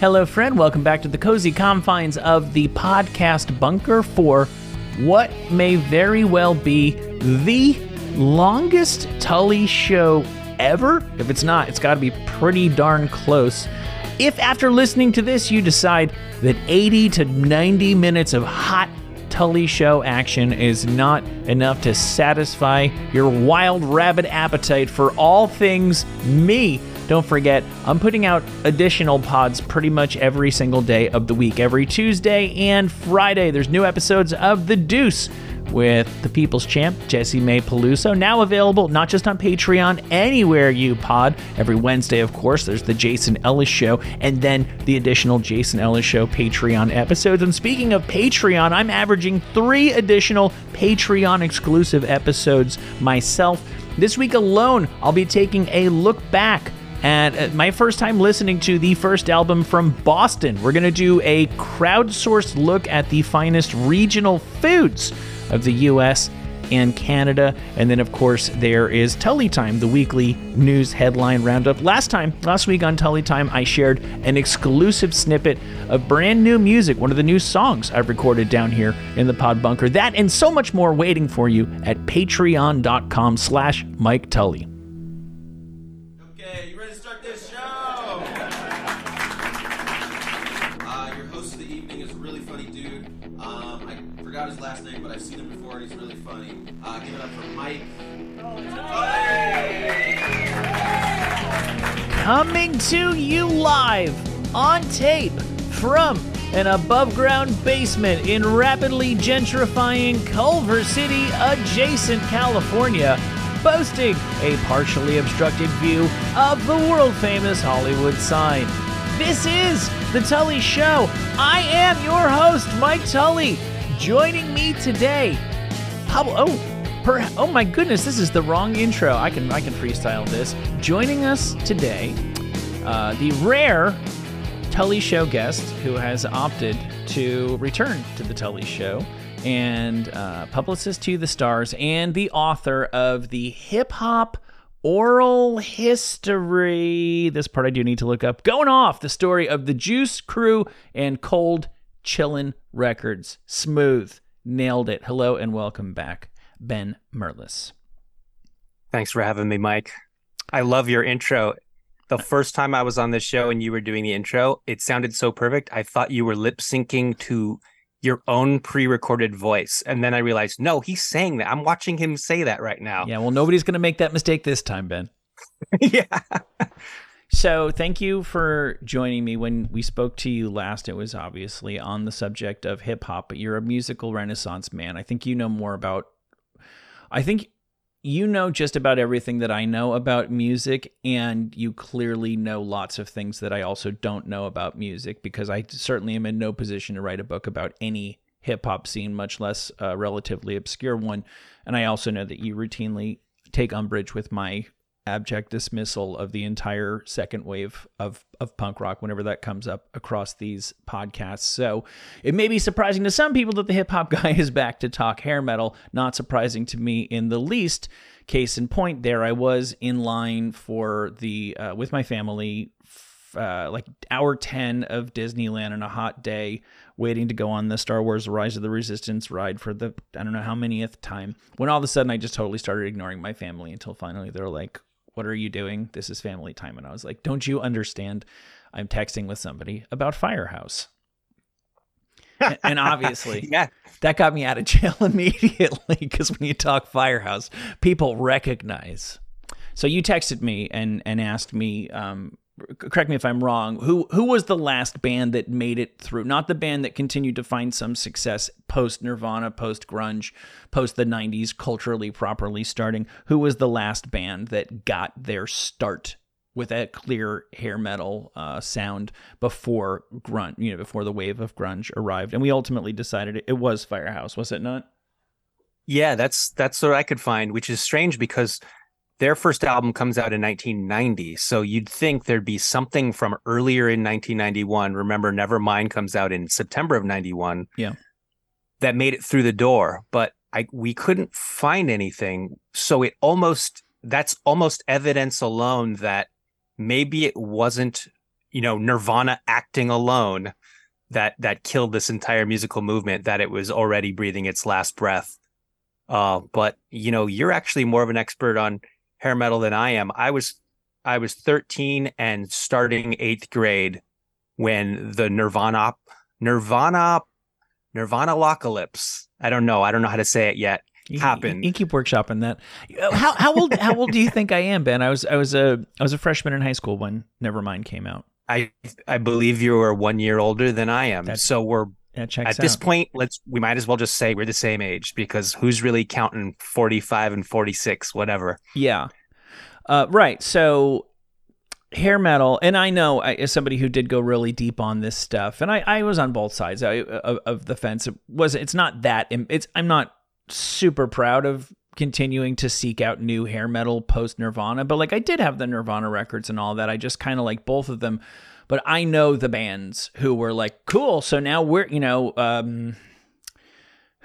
Hello, friend. Welcome back to the cozy confines of the podcast bunker for what may very well be the longest Tully show ever. If it's not, it's got to be pretty darn close. If after listening to this you decide that 80 to 90 minutes of hot Tully show action is not enough to satisfy your wild rabbit appetite for all things me, don't forget, I'm putting out additional pods pretty much every single day of the week. Every Tuesday and Friday, there's new episodes of The Deuce with the People's Champ, Jessimae Peluso. Now available not just on Patreon, anywhere you pod. Every Wednesday, of course, there's the Jason Ellis Show, and then the additional Jason Ellis Show Patreon episodes. And speaking of Patreon, I'm averaging three additional Patreon exclusive episodes myself. This week alone, I'll be taking a look back and uh, my first time listening to the first album from Boston. We're going to do a crowdsourced look at the finest regional foods of the US and Canada. And then, of course, there is Tully Time, the weekly news headline roundup. Last time, last week on Tully Time, I shared an exclusive snippet of brand new music, one of the new songs I've recorded down here in the Pod Bunker. That and so much more waiting for you at patreon.com slash Mike Tully. Coming to you live on tape from an above ground basement in rapidly gentrifying Culver City adjacent California, boasting a partially obstructed view of the world famous Hollywood sign. This is The Tully Show. I am your host, Mike Tully. Joining me today. Oh, per, oh my goodness, this is the wrong intro. I can I can freestyle this. Joining us today, uh, the rare Tully Show guest who has opted to return to the Tully Show, and uh, publicist to the stars, and the author of the hip hop oral history. This part I do need to look up. Going off the story of the Juice Crew and Cold Chillin' Records. Smooth. Nailed it. Hello and welcome back, Ben Merlis. Thanks for having me, Mike. I love your intro. The first time I was on this show and you were doing the intro, it sounded so perfect. I thought you were lip syncing to your own pre recorded voice. And then I realized, no, he's saying that. I'm watching him say that right now. Yeah, well, nobody's going to make that mistake this time, Ben. yeah. So, thank you for joining me. When we spoke to you last, it was obviously on the subject of hip hop, but you're a musical renaissance man. I think you know more about, I think you know just about everything that I know about music, and you clearly know lots of things that I also don't know about music because I certainly am in no position to write a book about any hip hop scene, much less a relatively obscure one. And I also know that you routinely take umbrage with my abject dismissal of the entire second wave of of punk rock whenever that comes up across these podcasts. So it may be surprising to some people that the hip hop guy is back to talk hair metal. Not surprising to me in the least. Case in point, there I was in line for the uh, with my family. Uh, like hour 10 of Disneyland on a hot day, waiting to go on the Star Wars Rise of the Resistance ride for the I don't know how manyth time. When all of a sudden I just totally started ignoring my family until finally they're like, what are you doing? This is family time. And I was like, Don't you understand? I'm texting with somebody about Firehouse. and, and obviously, yeah. that got me out of jail immediately because when you talk Firehouse, people recognize. So you texted me and and asked me, um, correct me if I'm wrong. Who who was the last band that made it through? Not the band that continued to find some success post Nirvana, post grunge, post the '90s, culturally properly starting. Who was the last band that got their start with a clear hair metal uh, sound before grunge? You know, before the wave of grunge arrived, and we ultimately decided it, it was Firehouse, was it not? Yeah, that's that's what I could find, which is strange because their first album comes out in 1990. So you'd think there'd be something from earlier in 1991. Remember, Nevermind comes out in September of 91. Yeah. That made it through the door, but I we couldn't find anything. So it almost that's almost evidence alone that maybe it wasn't you know Nirvana acting alone that that killed this entire musical movement that it was already breathing its last breath. Uh, but you know, you're actually more of an expert on hair metal than I am. I was I was 13 and starting eighth grade when the Nirvana Nirvana Nirvana Apocalypse. I don't know. I don't know how to say it yet. Happened. You, you keep workshopping that. How how old how old do you think I am, Ben? I was I was a I was a freshman in high school when Nevermind came out. I I believe you are one year older than I am. That's- so we're at checks this out. point, let's we might as well just say we're the same age because who's really counting 45 and 46, whatever. Yeah. Uh, right. So hair metal, and I know I, as somebody who did go really deep on this stuff, and I, I was on both sides of, of the fence. It was it's not that it's I'm not super proud of continuing to seek out new hair metal post Nirvana, but like I did have the Nirvana records and all that. I just kind of like both of them. But I know the bands who were like, cool. So now we're, you know, um,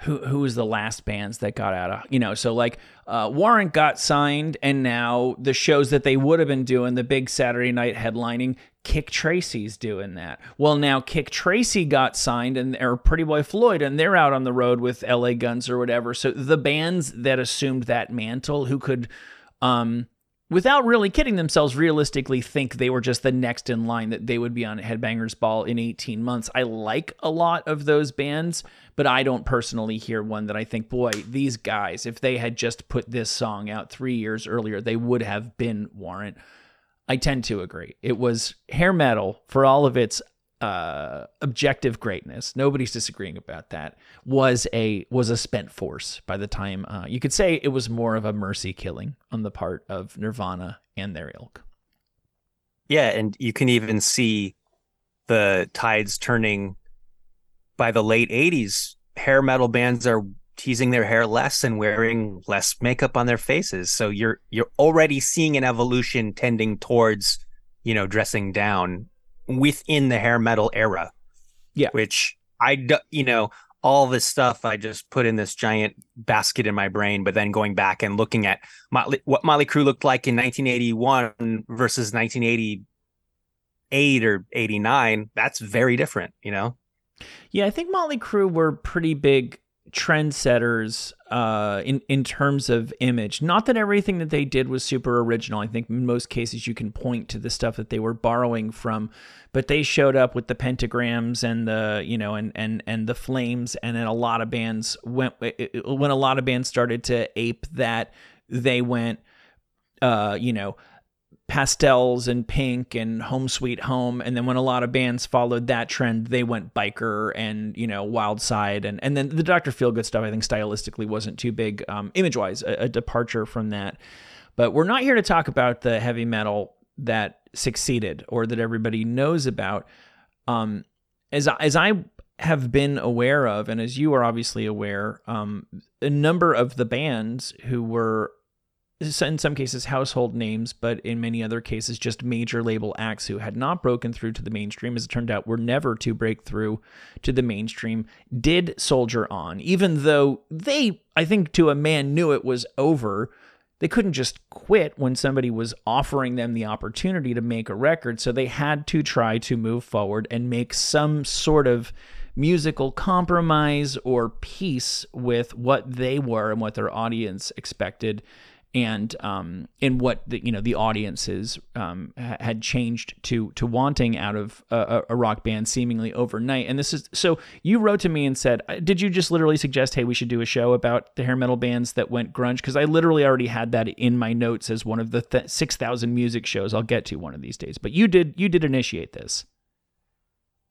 who who was the last bands that got out of you know so like uh, Warrant got signed and now the shows that they would have been doing the big Saturday night headlining Kik Tracee's doing that well now Kick Tracy got signed and or Pretty Boy Floyd and they're out on the road with LA Guns or whatever so the bands that assumed that mantle who could um without really kidding themselves, realistically think they were just the next in line that they would be on Headbangers Ball in 18 months. I like a lot of those bands, but I don't personally hear one that I think, boy, these guys, if they had just put this song out three years earlier, they would have been Warrant. I tend to agree. It was hair metal for all of its uh, objective greatness. Nobody's disagreeing about that. Was a was a spent force by the time uh, you could say it was more of a mercy killing on the part of Nirvana and their ilk. Yeah, and you can even see the tides turning by the late 80s. Hair metal bands are teasing their hair less and wearing less makeup on their faces. So you're you're already seeing an evolution tending towards, you know, dressing down within the hair metal era. Yeah. Which I you know, all this stuff I just put in this giant basket in my brain, but then going back and looking at Motley, what Motley Crue looked like in 1981 versus 1988 or 89, that's very different, you know? Yeah, I think Motley Crue were pretty big trendsetters uh, in in terms of image. Not that everything that they did was super original. I think in most cases you can point to the stuff that they were borrowing from, but they showed up with the pentagrams and the you know and and and the flames, and then a lot of bands went when a lot of bands started to ape that. They went, uh, you know pastels and pink and home sweet home. And then when a lot of bands followed that trend they went biker and you know wild side. And and then the dr feelgood stuff i think stylistically wasn't too big um, image wise a, a departure from that. But we're not here to talk about the heavy metal that succeeded or that everybody knows about. Um as as i have been aware of and as you are obviously aware um a number of the bands who were in some cases household names, but in many other cases just major label acts who had not broken through to the mainstream, as it turned out, were never to break through to the mainstream, did soldier on, even though they, I think, to a man knew it was over. They couldn't just quit when somebody was offering them the opportunity to make a record, so they had to try to move forward and make some sort of musical compromise or peace with what they were and what their audience expected and um, in what the you know the audiences um, ha- had changed to to wanting out of a, a rock band seemingly overnight. And this is so you wrote to me and said, "Uh, "Did you just literally suggest, hey, we should do a show about the hair metal bands that went grunge?" Because I literally already had that in my notes as one of the th- six thousand music shows I'll get to one of these days. But you did you did initiate this.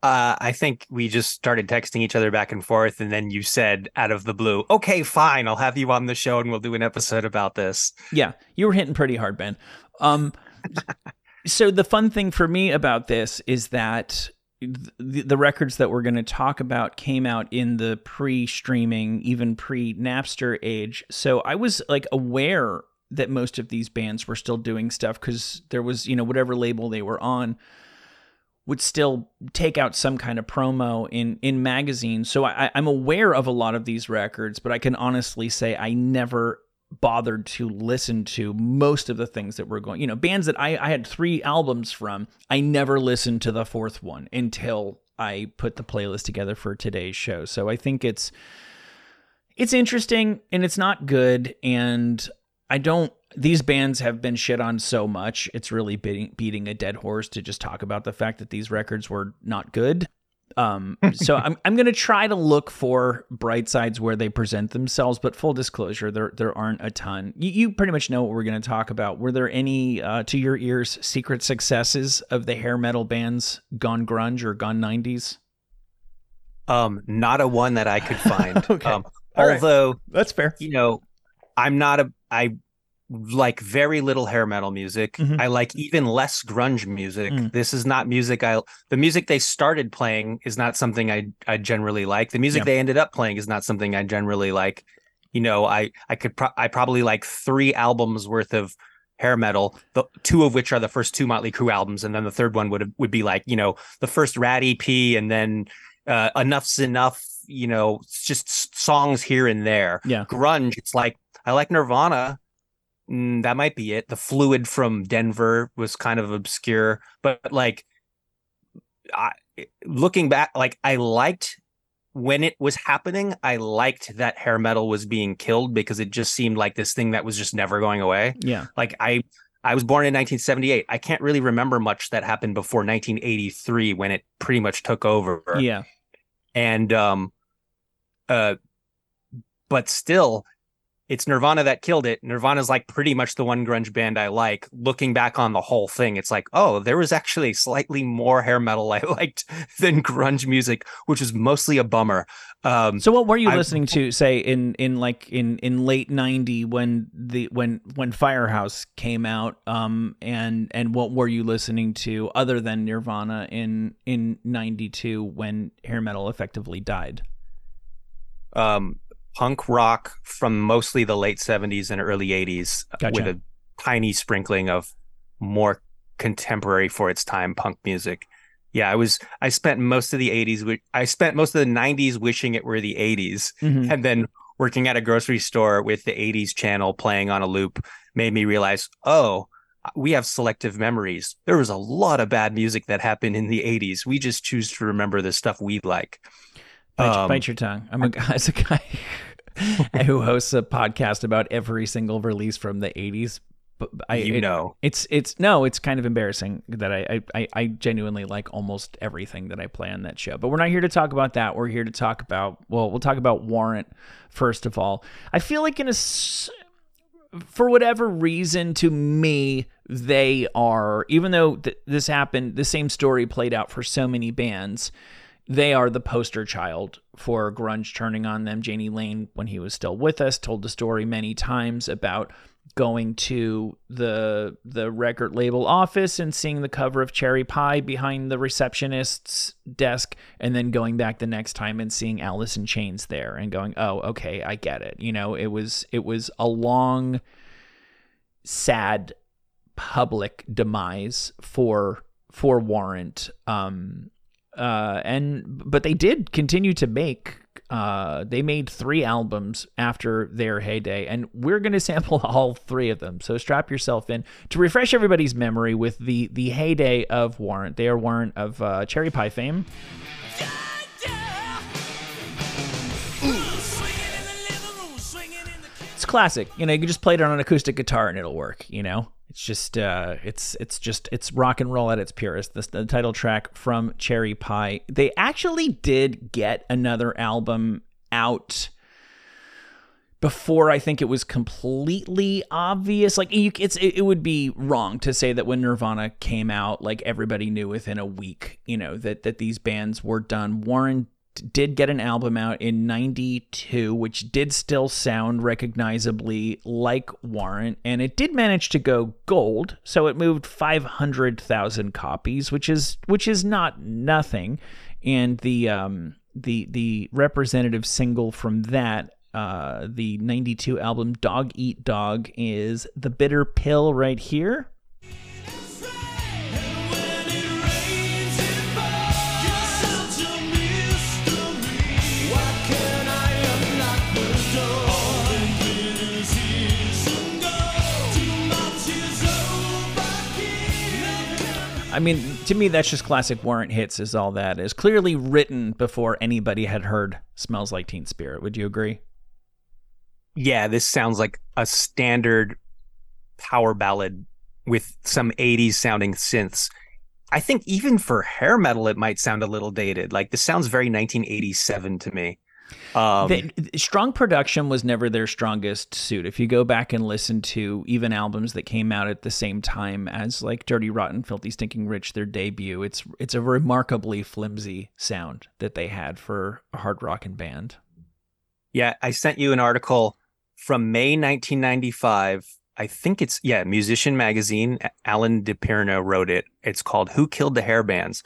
Uh, I think we just started texting each other back and forth, and then you said out of the blue, "Okay, fine, I'll have you on the show, and we'll do an episode about this." Yeah, you were hitting pretty hard, Ben. Um, so the fun thing for me about this is that the, the records that we're going to talk about came out in the pre-streaming, even pre-Napster age. So I was like aware that most of these bands were still doing stuff because there was, you know, whatever label they were on would still take out some kind of promo in in magazines. So I, I'm aware of a lot of these records, but I can honestly say I never bothered to listen to most of the things that were going you know bands that I, I had three albums from i never listened to the fourth one until i put the playlist together for today's show so i think it's it's interesting and it's not good and i don't these bands have been shit on so much it's really beating, beating a dead horse to just talk about the fact that these records were not good um, so I'm I'm gonna try to look for bright sides where they present themselves, but full disclosure, there there aren't a ton. You, you pretty much know what we're gonna talk about. Were there any, uh, to your ears, secret successes of the hair metal bands gone grunge or gone '90s? Um, not a one that I could find. Okay. Um, All right. although That's fair. you know, I'm not a I like very little hair metal music. Mhm. I like even less grunge music. Mm. This is not music I the music they started playing is not something I I generally like. The music Yeah. they ended up playing is not something I generally like. You know, I I could pro- I probably like 3 albums worth of hair metal, the two of which are the first two Motley Crue albums and then the third one would would be like, you know, the first Ratt EP and then uh, enough's enough, you know, it's just songs here and there Yeah. grunge it's like i like nirvana. Mm, that might be it. The fluid from denver was kind of obscure but like I, looking back like i liked when it was happening. I liked that hair metal was being killed because it just seemed like this thing that was just never going away. Yeah. like i i was born in 1978 i can't really remember much that happened before 1983 when it pretty much took over. Yeah. and um uh but still it's nirvana that killed it. Nirvana's like pretty much the one grunge band i like. Looking back on the whole thing it's like oh there was actually slightly more hair metal i liked than grunge music which was mostly a bummer. Um So what were you I- listening to, say in in like in in late '90 when the when when Firehouse came out, um, and and what were you listening to other than Nirvana in in '92 when hair metal effectively died? um punk rock from mostly the late 70s and early 80s Gotcha. with a tiny sprinkling of more contemporary for its time punk music yeah i was i spent most of the 80s i spent most of the 90s wishing it were the 80s Mhm. and then working at a grocery store with the 80s channel playing on a loop made me realize oh we have selective memories there was a lot of bad music that happened in the 80s we just choose to remember the stuff we like Bite, Um, bite your tongue. I'm a guy, a guy who hosts a podcast about every single release from the '80s. But I, you it- know It's it's no, it's kind of embarrassing that I, I I I genuinely like almost everything that I play on that show. But we're not here to talk about that. We're here to talk about well, we'll talk about Warrant first of all. I feel like in a for whatever reason to me they are even though th- this happened the same story played out for so many bands they are the poster child for grunge turning on them. Jani Lane, when he was still with us, told the story many times about going to the the record label office and seeing the cover of Cherry Pie behind the receptionist's desk, and then going back the next time and seeing Alice in Chains there and going, "Oh, okay, I get it." You know, it was it was a long, sad public demise for for Warrant. Um, uh, and but they did continue to make. Uh, they made three albums after their heyday, and we're going to sample all three of them. So strap yourself in to refresh everybody's memory with the the heyday of Warrant. They are Warrant of uh, Cherry Pie fame. Classic. You know, you can just play it on an acoustic guitar and it'll work. You know, it's just uh, it's it's just it's rock and roll at its purest. This the title track from Cherry Pie. They actually did get another album out before I think it was completely obvious. Like you, it's it, it would be wrong to say that when Nirvana came out, like everybody knew within a week, you know, that that these bands were done. Warrant did get an album out in 92 which did still sound recognizably like Warrant and it did manage to go gold so it moved 500,000 copies which is which is not nothing and the um the the representative single from that uh the 92 album Dog Eat Dog is The Bitter Pill right here I mean, to me, that's just classic Warrant hits. Is all that is clearly written before anybody had heard "Smells Like Teen Spirit." Would you agree? Yeah, this sounds like a standard power ballad with some 80s sounding synths. I think even for hair metal, it might sound a little dated. Like this sounds very 1987 to me. Um, the, strong production was never their strongest suit. If you go back and listen to even albums that came out at the same time as like Dirty Rotten, Filthy Stinking Rich, their debut, it's it's a remarkably flimsy sound that they had for a hard rocking band. Yeah, I sent you an article from May 1995 I think it's yeah, Musician Magazine. Alan di Perna wrote it. It's called "Who Killed the Hair Bands,"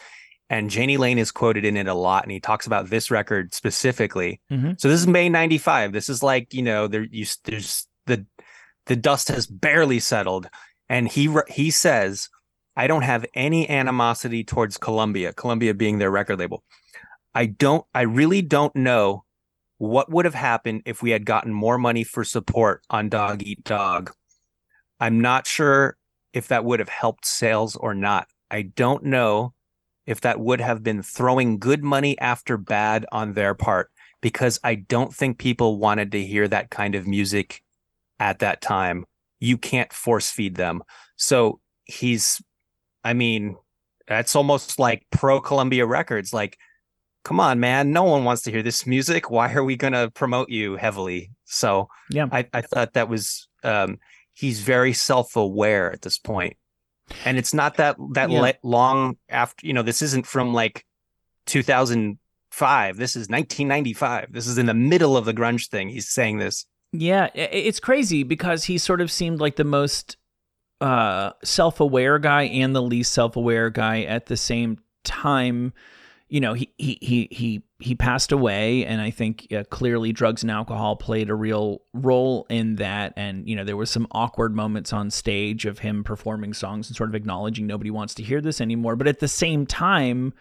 and Jani Lane is quoted in it a lot, and he talks about this record specifically. Mm-hmm. So this is May '95. This is like you know there you, there's the the dust has barely settled, and he he says, "I don't have any animosity towards Columbia. Columbia being their record label. I don't. I really don't know." What would have happened if we had gotten more money for support on Dog Eat Dog I'm not sure if that would have helped sales or not. I don't know if that would have been throwing good money after bad on their part because I don't think people wanted to hear that kind of music at that time. You can't force feed them. So he's, I mean, that's almost like pro Columbia Records. Like, come on, man, no one wants to hear this music. Why are we going to promote you heavily? So yeah, I, I thought that was, um, he's very self-aware at this point and it's not that that yeah. long after you know this isn't from like 2005 this is 1995 this is in the middle of the grunge thing. He's saying this. Yeah it's crazy because he sort of seemed like the most uh self-aware guy and the least self-aware guy at the same time. You know, he he he he he passed away, and I think uh, clearly drugs and alcohol played a real role in that. And you know, there was some awkward moments on stage of him performing songs and sort of acknowledging nobody wants to hear this anymore. But at the same time,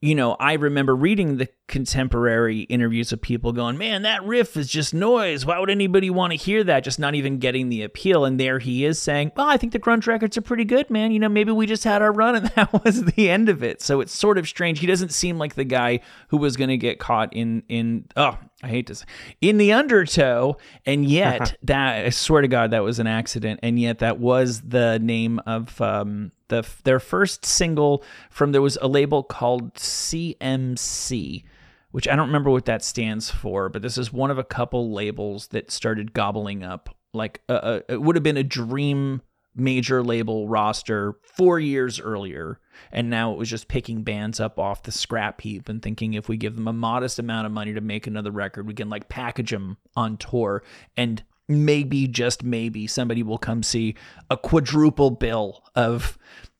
you know, I remember reading the contemporary interviews of people going, man, that riff is just noise. Why would anybody want to hear that? Just not even getting the appeal. And there he is saying, well, I think the grunge records are pretty good, man. You know, maybe we just had our run and that was the end of it. So it's sort of strange. He doesn't seem like the guy who was going to get caught in, in, oh, I hate this in the undertow, and yet that I swear to God that was an accident, and yet that was the name of um, the their first single from there was a label called CMC, which I don't remember what that stands for, but this is one of a couple labels that started gobbling up like a, a, it would have been a dream major label roster four years earlier. And now it was just picking bands up off the scrap heap and thinking if we give them a modest amount of money to make another record, we can like package them on tour. And maybe, just maybe, somebody will come see a quadruple bill of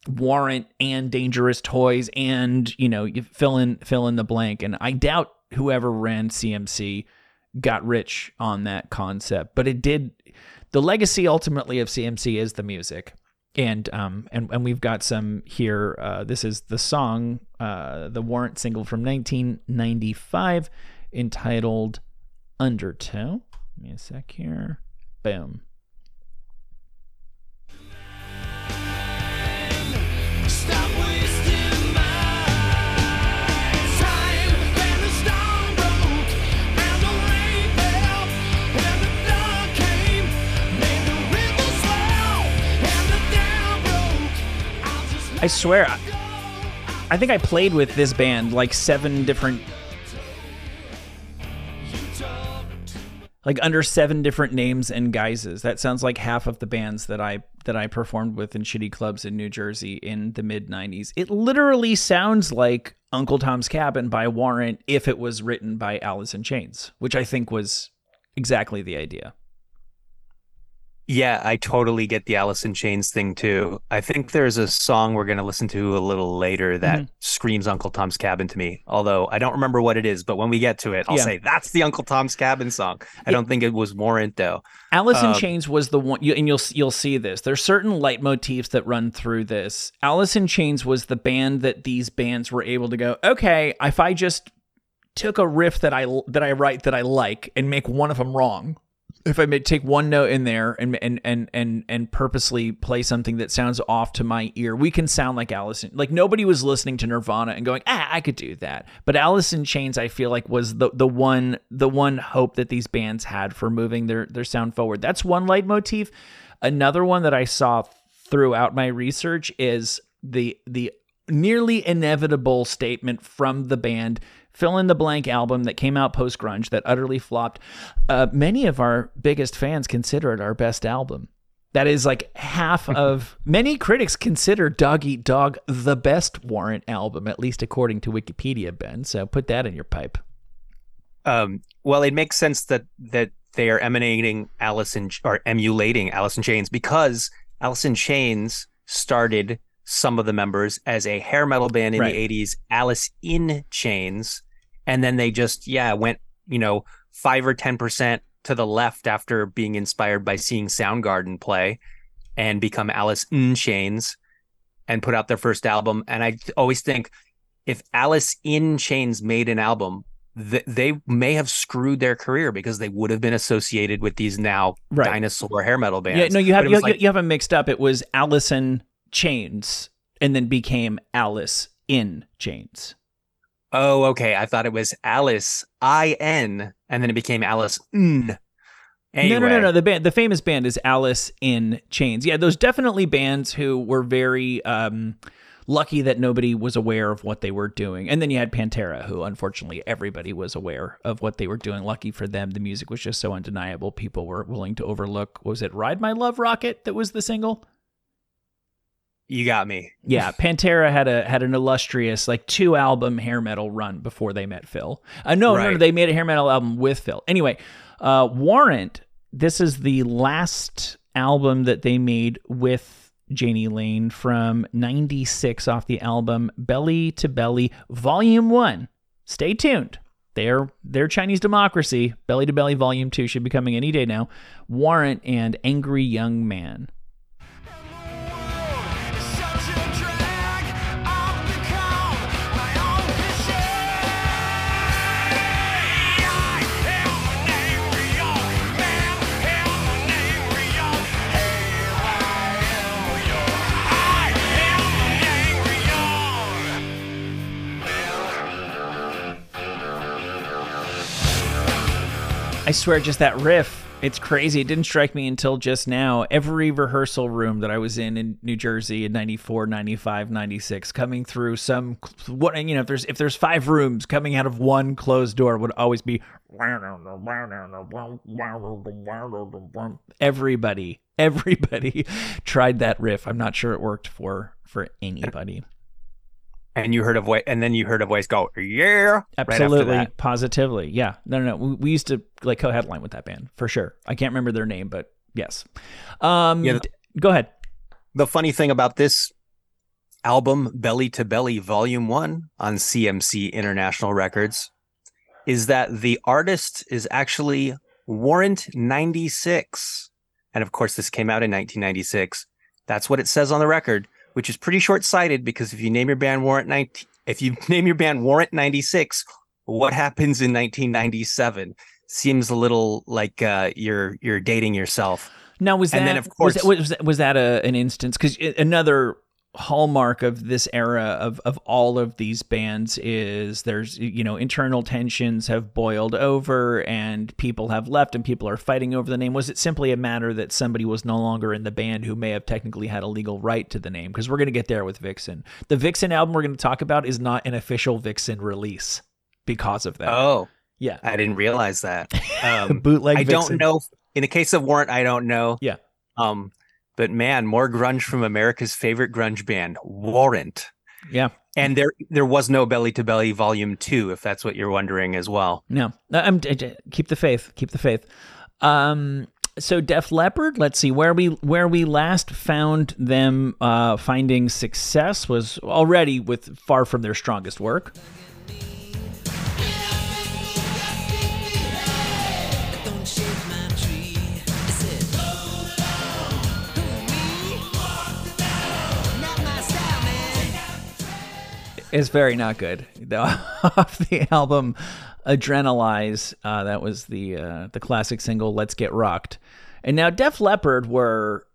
Warrant and Dangerous Toys and, you know, you fill in fill in the blank. And I doubt whoever ran CMC got rich on that concept, but it did the legacy ultimately of CMC is the music. And um and, and we've got some here. Uh, this is the song, uh, the Warrant single from 1995, entitled Undertow. Give me a sec here. Boom. I swear, I, I think I played with this band like seven different, like under seven different names and guises. That sounds like half of the bands that I that I performed with in shitty clubs in New Jersey in the mid '90s. It literally sounds like Uncle Tom's Cabin by Warrant if it was written by Alice in Chains, which I think was exactly the idea. Yeah, I totally get the Alice in Chains thing too. I think there's a song we're going to listen to a little later that mm-hmm. screams Uncle Tom's Cabin to me. Although I don't remember what it is, but when we get to it, I'll yeah. say that's the Uncle Tom's Cabin song. I don't think it was Warrant though. Alice in um, Chains was the one, and you'll you'll see this. There's certain leitmotifs that run through this. Alice in Chains was the band that these bands were able to go. Okay, if I just took a riff that I that I write that I like and make one of them wrong, if I may take one note in there and and and and and purposely play something that sounds off to my ear, we can sound like Allison. Like nobody was listening to Nirvana and going, "Ah, I could do that." But Alice in Chains, I feel like was the the one the one hope that these bands had for moving their their sound forward. That's one leitmotif. Another one that I saw throughout my research is the the nearly inevitable statement from the band fill in the blank album that came out post grunge that utterly flopped. Uh, many of our biggest fans consider it our best album. That is like half of many critics consider Dog Eat Dog the best Warrant album, at least according to Wikipedia, Ben. So put that in your pipe. Um, well, it makes sense that that they are emanating Alice in, or emulating Alice in Chains because Alice in Chains started some of the members as a hair metal band in Right. the 80s, Alice in Chains, and then they just yeah went you know five or ten percent to the left after being inspired by seeing Soundgarden play, and become Alice in Chains, and put out their first album. And I always think if Alice in Chains made an album, th- they may have screwed their career because they would have been associated with these now Right. dinosaur hair metal bands. Yeah, no, you have you, like- you have them mixed up. It was Allison Chains and then became Alice in Chains. Oh, okay. I thought it was Alice I N, and then it became Alice N. Anyway, No, no, no, no. The band, the famous band is Alice in Chains. Yeah, those definitely bands who were very um, lucky that nobody was aware of what they were doing. And then you had Pantera, who unfortunately everybody was aware of what they were doing. Lucky for them, the music was just so undeniable. People were willing to overlook. what was it "Ride My Love Rocket" that was the single? You got me. Yeah, Pantera had a had an illustrious like two album hair metal run before they met Phil. Uh, no, no, no, they made a hair metal album with Phil. Anyway, uh, Warrant. This is the last album that they made with Jani Lane from '96 off the album Belly to Belly Volume One. Stay tuned. They're they're Chinese Democracy. Belly to Belly Volume Two should be coming any day now. Warrant and Angry Young Man. I swear, just that riff. It's crazy. It didn't strike me until just now. Every rehearsal room that I was in in New Jersey in 94, 95, 96, coming through some what you know, if there's if there's five rooms coming out of one closed door would always be everybody everybody tried that riff. I'm not sure it worked for for anybody. And you heard a voice, and then you heard a voice go, "Yeah!" Absolutely, that. positively. Yeah. No, no, no. We, we used to like co-headline with that band for sure. I can't remember their name, but yes. Um, Yeah, go ahead. The funny thing about this album, Belly to Belly Volume One on CMC International Records, is that the artist is actually Warrant 96. And of course, this came out in 1996. That's what it says on the record, which is pretty short sighted because if you name your band Warrant 19, if you name your band Warrant 96, what happens in 1997? Seems a little like uh, you're you're dating yourself. Now was that And then, of was that, course- was that, was that a, an instance? Because another hallmark of this era of of all of these bands is there's you know internal tensions have boiled over and people have left and people are fighting over the name was it simply a matter that somebody was no longer in the band who may have technically had a legal right to the name because we're going to get there with Vixen the Vixen album we're going to talk about is not an official Vixen release because of that Oh, yeah I didn't realize that. Um, bootleg I Vixen. don't know. In the case of Warrant, I don't know. Yeah. Um, but man, more grunge from America's favorite grunge band, Warrant. yeah And there, there was no Belly to Belly Volume Two, if that's what you're wondering as well. No, I'm keep the faith. Keep the faith. Um, so Def Leppard. Let's see where we where we last found them uh, finding success was already with far from their strongest work. Is very not good. Off the album Adrenalize, uh, that was the uh, the classic single "Let's Get Rocked," and now Def Leppard were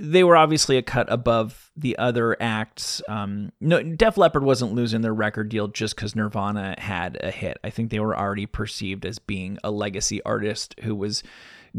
they were obviously a cut above the other acts. Um, no, Def Leppard wasn't losing their record deal just because Nirvana had a hit. I think they were already perceived as being a legacy artist who was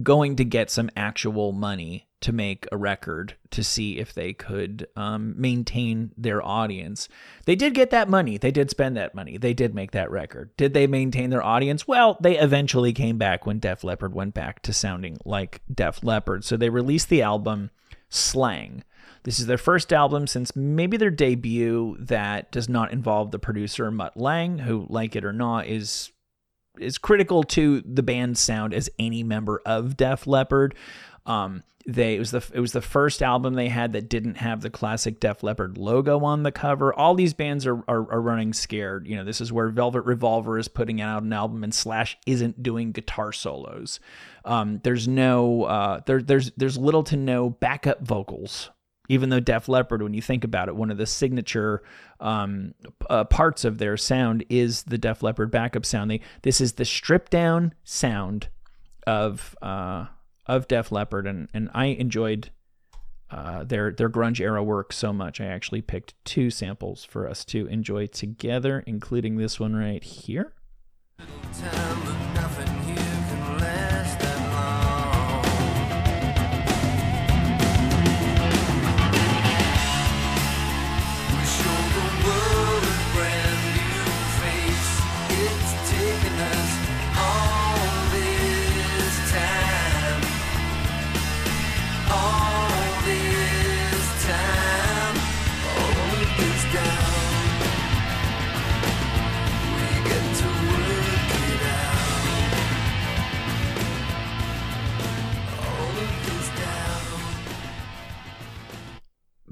going to get some actual money to make a record to see if they could um, maintain their audience. They did get that money. They did spend that money. They did make that record. Did they maintain their audience? Well, they eventually came back when Def Leppard went back to sounding like Def Leppard. So they released the album Slang. This is their first album since maybe their debut that does not involve the producer Mutt Lange, who, like it or not, is is critical to the band's sound as any member of Def Leppard. Um, they it was the it was the first album they had that didn't have the classic Def Leppard logo on the cover. All these bands are, are are running scared. You know, this is where Velvet Revolver is putting out an album and Slash isn't doing guitar solos. Um, there's no uh, there there's there's little to no backup vocals even though Def Leppard, when you think about it, one of the signature um, uh, parts of their sound is the Def Leppard backup sound. They, this is the stripped down sound of uh, of Def Leppard, and and I enjoyed uh, their their grunge era work so much. I actually picked two samples for us to enjoy together, including this one right here.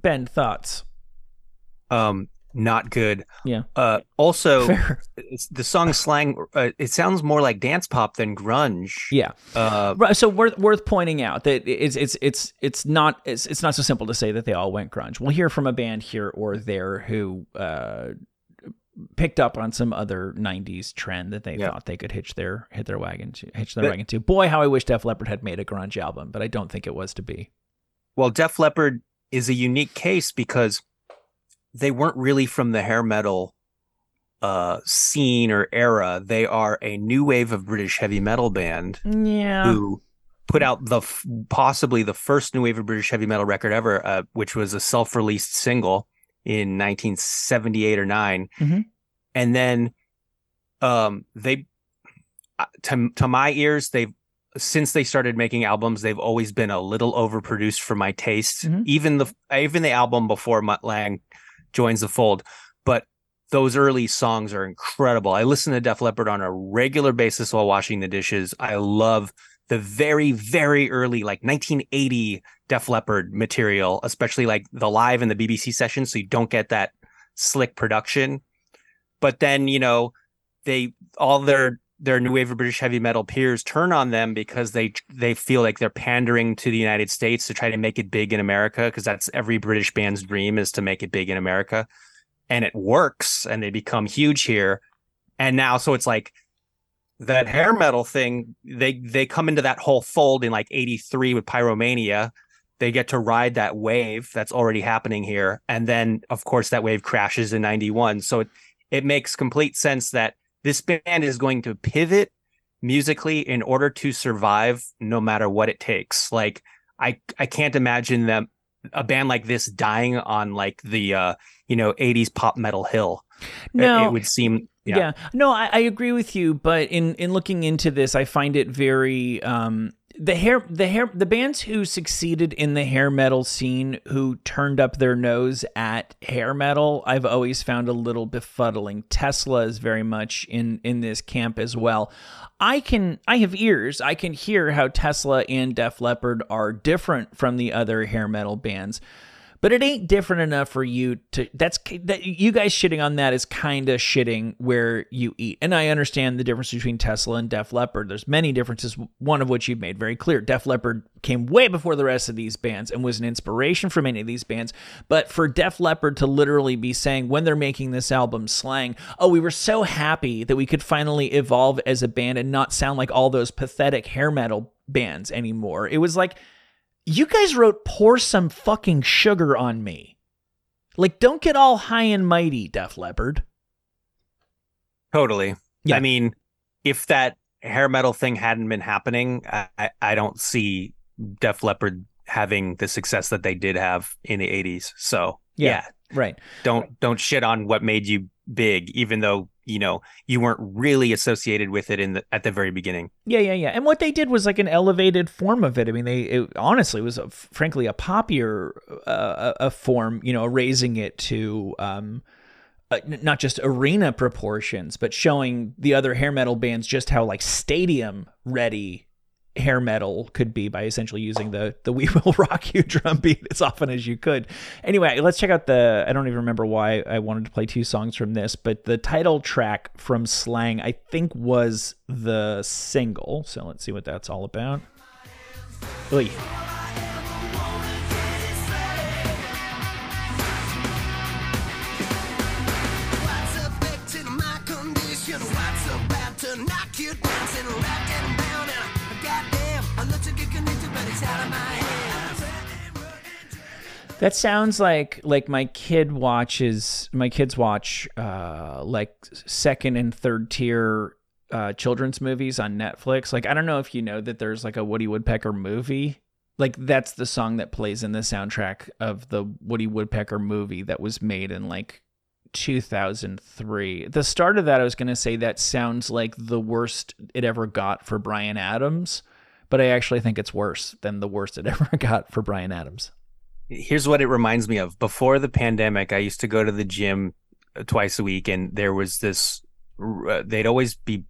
Ben, thoughts? Um, not good. Yeah, Uh, also, it's, the song slang. Uh, it sounds more like dance pop than grunge. Yeah. Uh, Right, so worth worth pointing out that it's it's it's it's not it's, it's not so simple to say that they all went grunge. We'll hear from a band here or there who uh, picked up on some other '90s trend that they Yeah. thought they could hitch their hit their wagon to hitch their But- wagon to. Boy, how I wish Def Leppard had made a grunge album, but I don't think it was to be. well, Def Leppard is a unique case because they weren't really from the hair metal uh scene or era. They are a new wave of British heavy metal band Yeah, who put out the f- possibly the first new wave of British heavy metal record ever, uh, which was a self-released single in 1978 or 9 Mhm. and then um they uh, to to my ears they've since they started making albums they've always been a little overproduced for my taste Mhm. even the even the album before Mutt Lange joins the fold but those early songs are incredible. I listen to Def Leppard on a regular basis while washing the dishes. I love the very, very early, like 1980 Def Leppard material, especially like the live and the BBC sessions. So you don't get that slick production. But then, you know, they all their their new wave of British heavy metal peers turn on them because they they feel like they're pandering to the United States to try to make it big in America because that's every British band's dream is to make it big in America. And it works and they become huge here. And now so it's like that hair metal thing they they come into that whole fold in like 83 with pyromania. They get to ride that wave that's already happening here. And then of course that wave crashes in 91 so it, it makes complete sense that this band is going to pivot musically in order to survive no matter what it takes. Like i i can't imagine them a band like this dying on like the uh you know 80s pop metal hill. It- no, it would seem yeah. yeah, no I, I agree with you but in in looking into this i find it very um the hair the hair the bands who succeeded in the hair metal scene who turned up their nose at hair metal i've always found a little befuddling. Tesla is very much in in this camp as well. I can i have ears. I can hear how tesla and def leppard are different from the other hair metal bands But it ain't different enough for you to. That's that. You guys shitting on that is kind of shitting where you eat. And I understand the difference between Tesla and Def Leppard. There's many differences. One of which you've made very clear. Def Leppard came way before the rest of these bands and was an inspiration for many of these bands. But for Def Leppard to literally be saying when they're making this album slang, oh, we were so happy that we could finally evolve as a band and not sound like all those pathetic hair metal bands anymore. It was like you guys wrote pour some fucking sugar on me. Like, don't get all high and mighty, Def Leppard. Totally. Yeah. I mean, if that hair metal thing hadn't been happening, I, I- don't see Def Leppard having the success that they did have in the 80s. So, Yeah. yeah, Right. don't don't shit on what made you big even though, you know, you weren't really associated with it in the at the very beginning. Yeah, yeah, yeah. And what they did was like an elevated form of it. I mean, they it honestly was a, frankly a poppier uh, a a form, you know, raising it to um uh, not just arena proportions, but showing the other hair metal bands just how like stadium ready hair metal could be by essentially using the the we will rock you drum beat as often as you could. Anyway let's check out the i don't even remember why i wanted to play two songs from this but the title track from slang i think was the single. So let's see what that's all about. That sounds like like my kid watches my kids watch uh like second and third tier uh children's movies on Netflix. Like I don't know if you know that there's like a Woody Woodpecker movie. Like that's the song that plays in the soundtrack of the Woody Woodpecker movie that was made in like 2003. The start of that I was going to say that sounds like the worst it ever got for Bryan Adams, but I actually think it's worse than the worst it ever got for Bryan Adams. Here's what it reminds me of. Before the pandemic, I used to go to the gym uh, twice a week, and there was this. Uh, they'd always be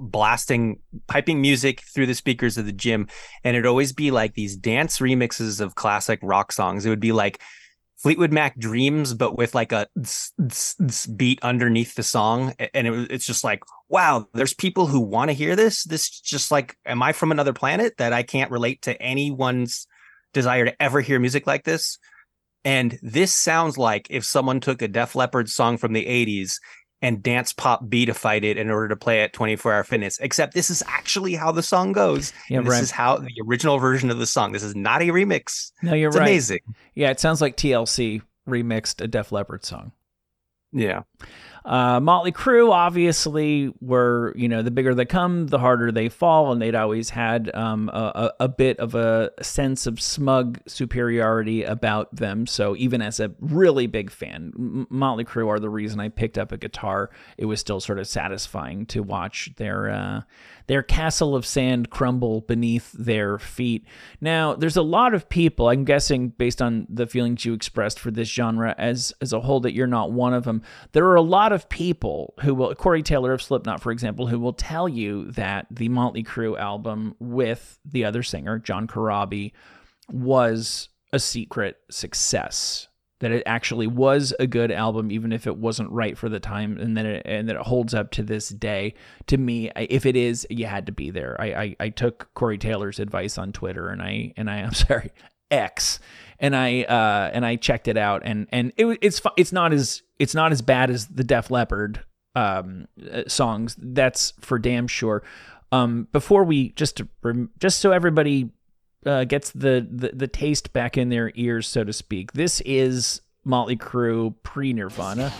blasting, piping music through the speakers of the gym, and it'd always be like these dance remixes of classic rock songs. It would be like Fleetwood Mac Dreams, but with like a beat underneath the song, and it it's just like, wow, there's people who want to hear this. This just like, am I from another planet that I can't relate to anyone's desire to ever hear music like this. And this sounds like if someone took a Def Leppard song from the 80s and dance pop beatified it in order to play at 24 Hour Fitness, except this is actually how the song goes. Yeah, and this right. is how the original version of the song. This is not a remix. No, you're It's right. amazing. Yeah, it sounds like TLC remixed a Def Leppard song. Yeah. Uh, Motley Crue obviously were, you know, the bigger they come, the harder they fall, and they'd always had um, a, a bit of a sense of smug superiority about them. So even as a really big fan, Motley Crue are the reason I picked up a guitar. It was still sort of satisfying to watch their uh, their castle of sand crumble beneath their feet. Now, there's a lot of people, I'm guessing based on the feelings you expressed for this genre as as a whole that you're not one of them. There are a lot of people who will Corey Taylor of Slipknot for example who will tell you that the Motley Crue album with the other singer John Corabi was a secret success that it actually was a good album even if it wasn't right for the time and that it and that it holds up to this day. To me if it is you had to be there. I i, I took corey taylor's advice on twitter and i and i i'm sorry x and i uh and i checked it out and and it, it's it's not as it's not as bad as the def leppard um uh, songs that's for damn sure um before we just to just so everybody uh, gets the, the the taste back in their ears, so to speak. This is Motley Crue pre Nirvana.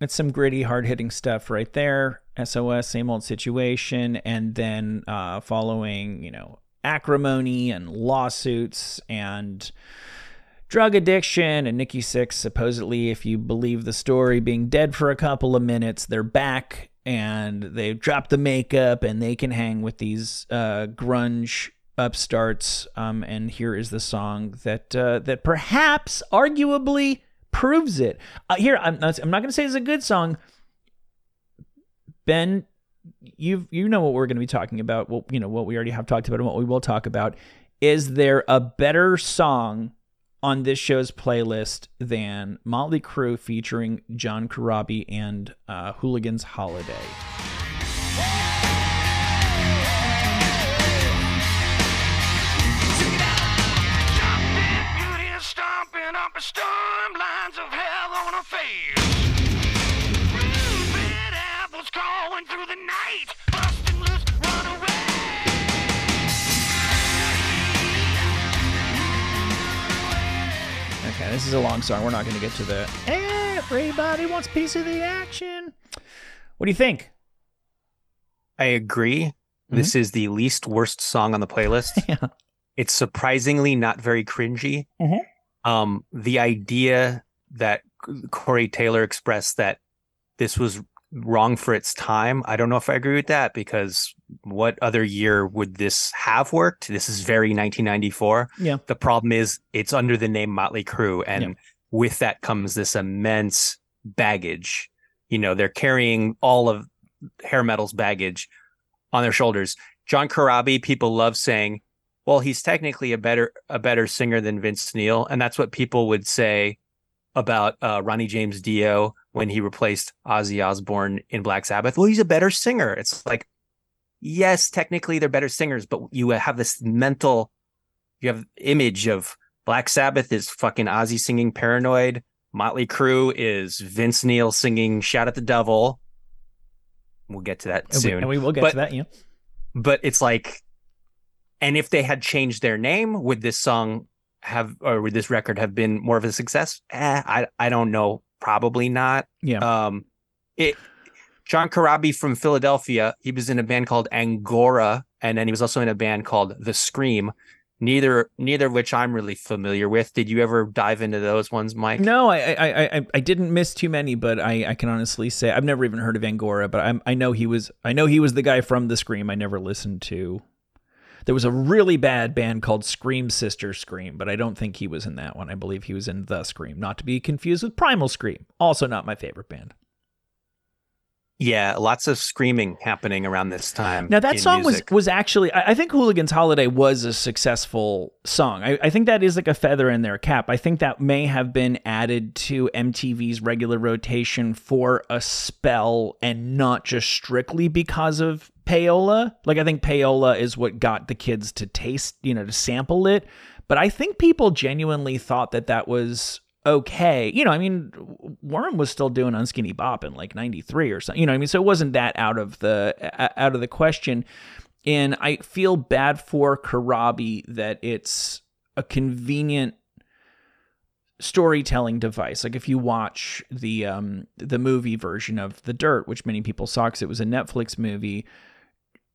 It's some gritty, hard hitting stuff right there. SOS, same old situation, and then uh, following, you know, acrimony and lawsuits and drug addiction and Nikki Sixx supposedly, if you believe the story, being dead for a couple of minutes, they're back and they've dropped the makeup and they can hang with these uh, grunge upstarts, um, and here is the song that uh, that perhaps, arguably, proves it. Uh, here, I'm not, I'm not going to say it's a good song. Ben, you you know what we're going to be talking about. Well, you know what we already have talked about and what we will talk about. Is there a better song on this show's playlist than Motley Crue featuring John Corabi and uh, Hooligans Holiday? Stomping up a storm, lines of hell on her face. Red apples crawling through the night, busting loose, run away. Okay, this is a long song. We're not going to get to the everybody wants a piece of the action. What do you think? I agree. This is the least worst song on the playlist. Yeah. It's surprisingly not very cringy. Mhm. Um, the idea that Corey Taylor expressed that this was wrong for its time, I don't know if I agree with that because what other year would this have worked? This is very 1994. Yeah. The problem is it's under the name Motley Crue, and Yeah. with that comes this immense baggage. You know, they're carrying all of hair metal's baggage on their shoulders. John Corabi, people love saying, well, he's technically a better a better singer than Vince Neil, and that's what people would say about uh, Ronnie James Dio when he replaced Ozzy Osbourne in Black Sabbath. Well, he's a better singer. It's like, yes, technically they're better singers, but you have this mental, you have image of Black Sabbath is fucking Ozzy singing Paranoid. Motley Crue is Vince Neil singing Shout at the Devil. We'll get to that And we, soon and we will get But- to that. Yeah. but it's like and if they had changed their name would this song have or would this record have been more of a success eh, i i don't know probably not Yeah. um it john Corabi from philadelphia he was in a band called angora and then he was also in a band called the scream neither neither of which i'm really familiar with did you ever dive into those ones mike No, I, I, I, I- I didn't miss too many, but I, I can honestly say I've never even heard of Angora, but I'm, I know he was, I know he was the guy from the Scream. I never listened to. There was a really bad band called Scream Sister Scream, but I don't think he was in that one. I believe he was in the Scream, not to be confused with Primal Scream, also not my favorite band. yeah lots of screaming happening around this time Now that song music. was was actually I, I think Hooligans Holiday was a successful song. I, I think that is like a feather in their cap. I think that may have been added to MTV's regular rotation for a spell and not just strictly because of payola. Like I think payola is what got the kids to taste, you know, to sample it. But I think people genuinely thought that that was okay. You know, I mean, Worm was still doing Unskinny Bop in like 93 or something. You know, I mean, so it wasn't that out of the out of the question. And I feel bad for Corabi that it's a convenient storytelling device. Like if you watch the um the movie version of The Dirt, which many people saw because it was a Netflix movie,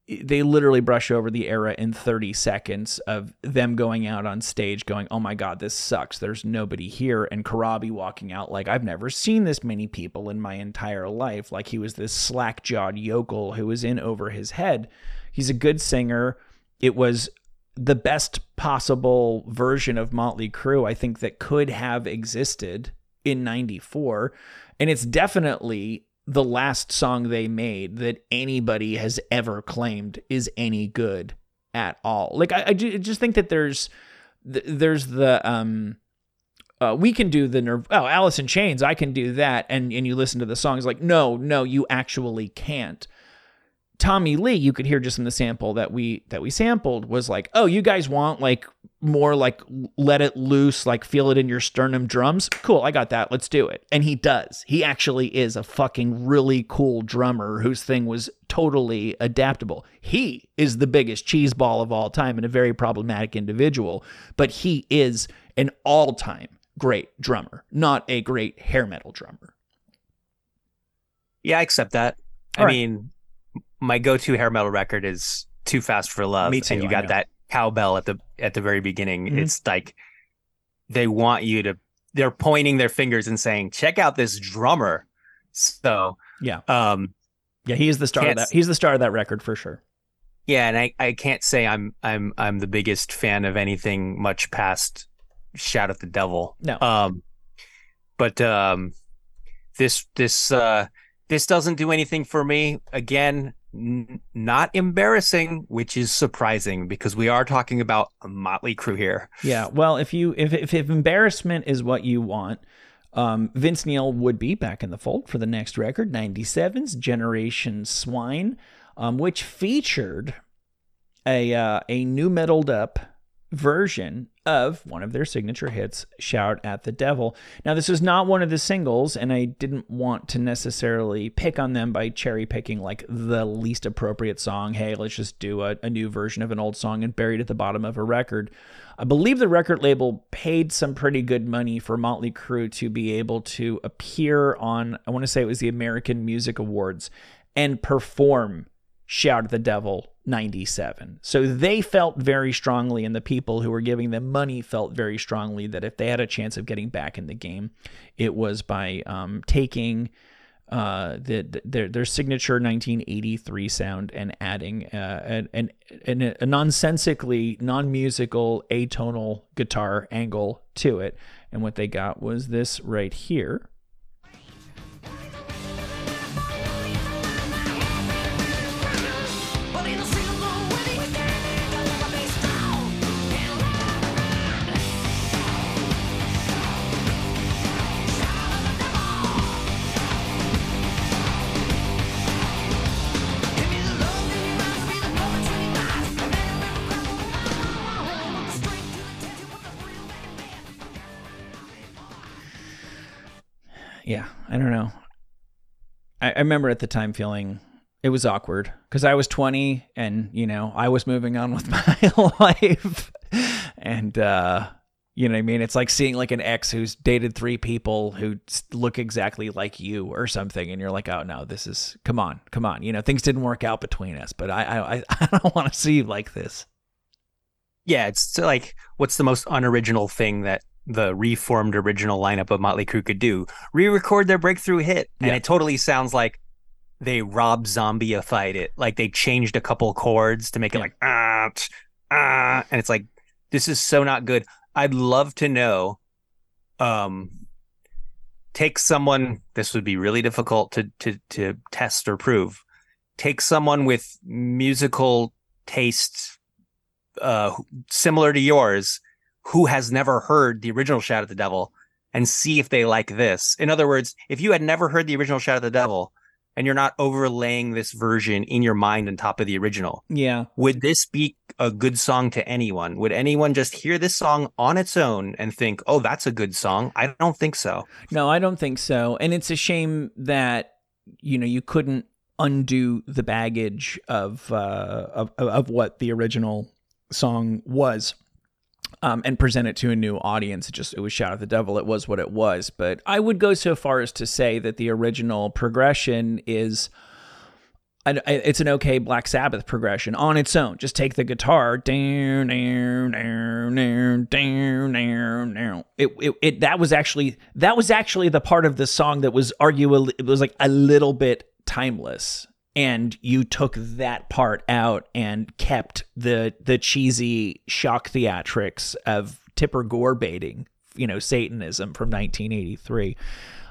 they literally brush over the era in 30 seconds of them going out on stage going, "Oh my god, this sucks. There's nobody here." And Corabi walking out like, "I've never seen this many people in my entire life." Like he was this slack-jawed yokel who was in over his head. He's a good singer. It was the best possible version of Motley Crue I think that could have existed in 94 and it's definitely the last song they made that anybody has ever claimed is any good at all. Like I, I just think that there's there's the um uh, we can do the nerve. Oh, Alice in Chains, I can do that. And and you listen to the songs like, no, no, you actually can't. Tommy Lee, you could hear just in the sample that we that we sampled was like, oh, you guys want like more like let it loose, like feel it in your sternum drums. Cool, I got that. Let's do it. And he does. He actually is a fucking really cool drummer whose thing was totally adaptable. He is the biggest cheeseball of all time and a very problematic individual, but he is an all-time great drummer, not a great hair metal drummer. Yeah, I accept that. I All right. mean, my go-to hair metal record is "Too Fast for Love," Me too, and you got that cowbell at the at the very beginning. Mhm. It's like they want you to. They're pointing their fingers and saying, "Check out this drummer." So, Yeah. um, Yeah, he is the star of that. He's the star of that record for sure. Yeah, and I, I can't say I'm I'm I'm the biggest fan of anything much past Shout at the Devil. No. Um but um this this uh this doesn't do anything for me. Again, not embarrassing, which is surprising because we are talking about a Motley Crue here. Yeah. Well, if you if if, if embarrassment is what you want, um, Vince Neil would be back in the fold for the next record, 97's Generation Swine, um, which featured a uh, a new metaled up version of one of their signature hits, Shout at the Devil. Now, this is not one of the singles, and I didn't want to necessarily pick on them by cherry picking like the least appropriate song. Hey, let's just do a, a new version of an old song and buried at the bottom of a record. I believe the record label paid some pretty good money for Motley Crue to be able to appear on, I want to say it was the American Music Awards, and perform Shout at the Devil 97. So they felt very strongly, and the people who were giving them money felt very strongly that if they had a chance of getting back in the game, it was by um, taking uh, the, their, their signature 1983 sound and adding uh, an, an, a nonsensically non musical atonal guitar angle to it. And what they got was this right here. Yeah, I don't know. I, I remember at the time feeling it was awkward because I was 20 and, you know, I was moving on with my life. And, uh, you know what I mean? It's like seeing like an ex who's dated three people who look exactly like you or something. And you're like, oh no, this is, come on, come on. You know, things didn't work out between us, but I, I, I- don't want to see you like this. Yeah, it's like what's the most unoriginal thing that the reformed original lineup of Motley Crue could do? Re-record their breakthrough hit, and Yeah. it totally sounds like they Rob Zombie-ified it. Like they changed a couple chords to make it Yeah. like ah ah, and it's like this is so not good. I'd love to know. Um, take someone. This would be really difficult to to to test or prove. Take someone with musical tastes uh similar to yours who has never heard the original Shout at the Devil and see if they like this. In other words, if you had never heard the original Shout at the Devil and you're not overlaying this version in your mind on top of the original, Yeah. would this be a good song to anyone? Would anyone just hear this song on its own and think, "Oh, that's a good song"? I don't think so. No, I don't think so. And it's a shame that you know you couldn't undo the baggage of uh, of of what the original song was. Um, and present it to a new audience. It just it was shout at the devil. It was what it was. But I would go so far as to say that the original progression is I- I- it's an okay Black Sabbath progression on its own. Just take the guitar down, down, down, down, down, down. It, it, it that was actually that was actually the part of the song that was arguably it was like a little bit timeless. And you took that part out and kept the the cheesy shock theatrics of Tipper Gore baiting, you know, Satanism from 1983.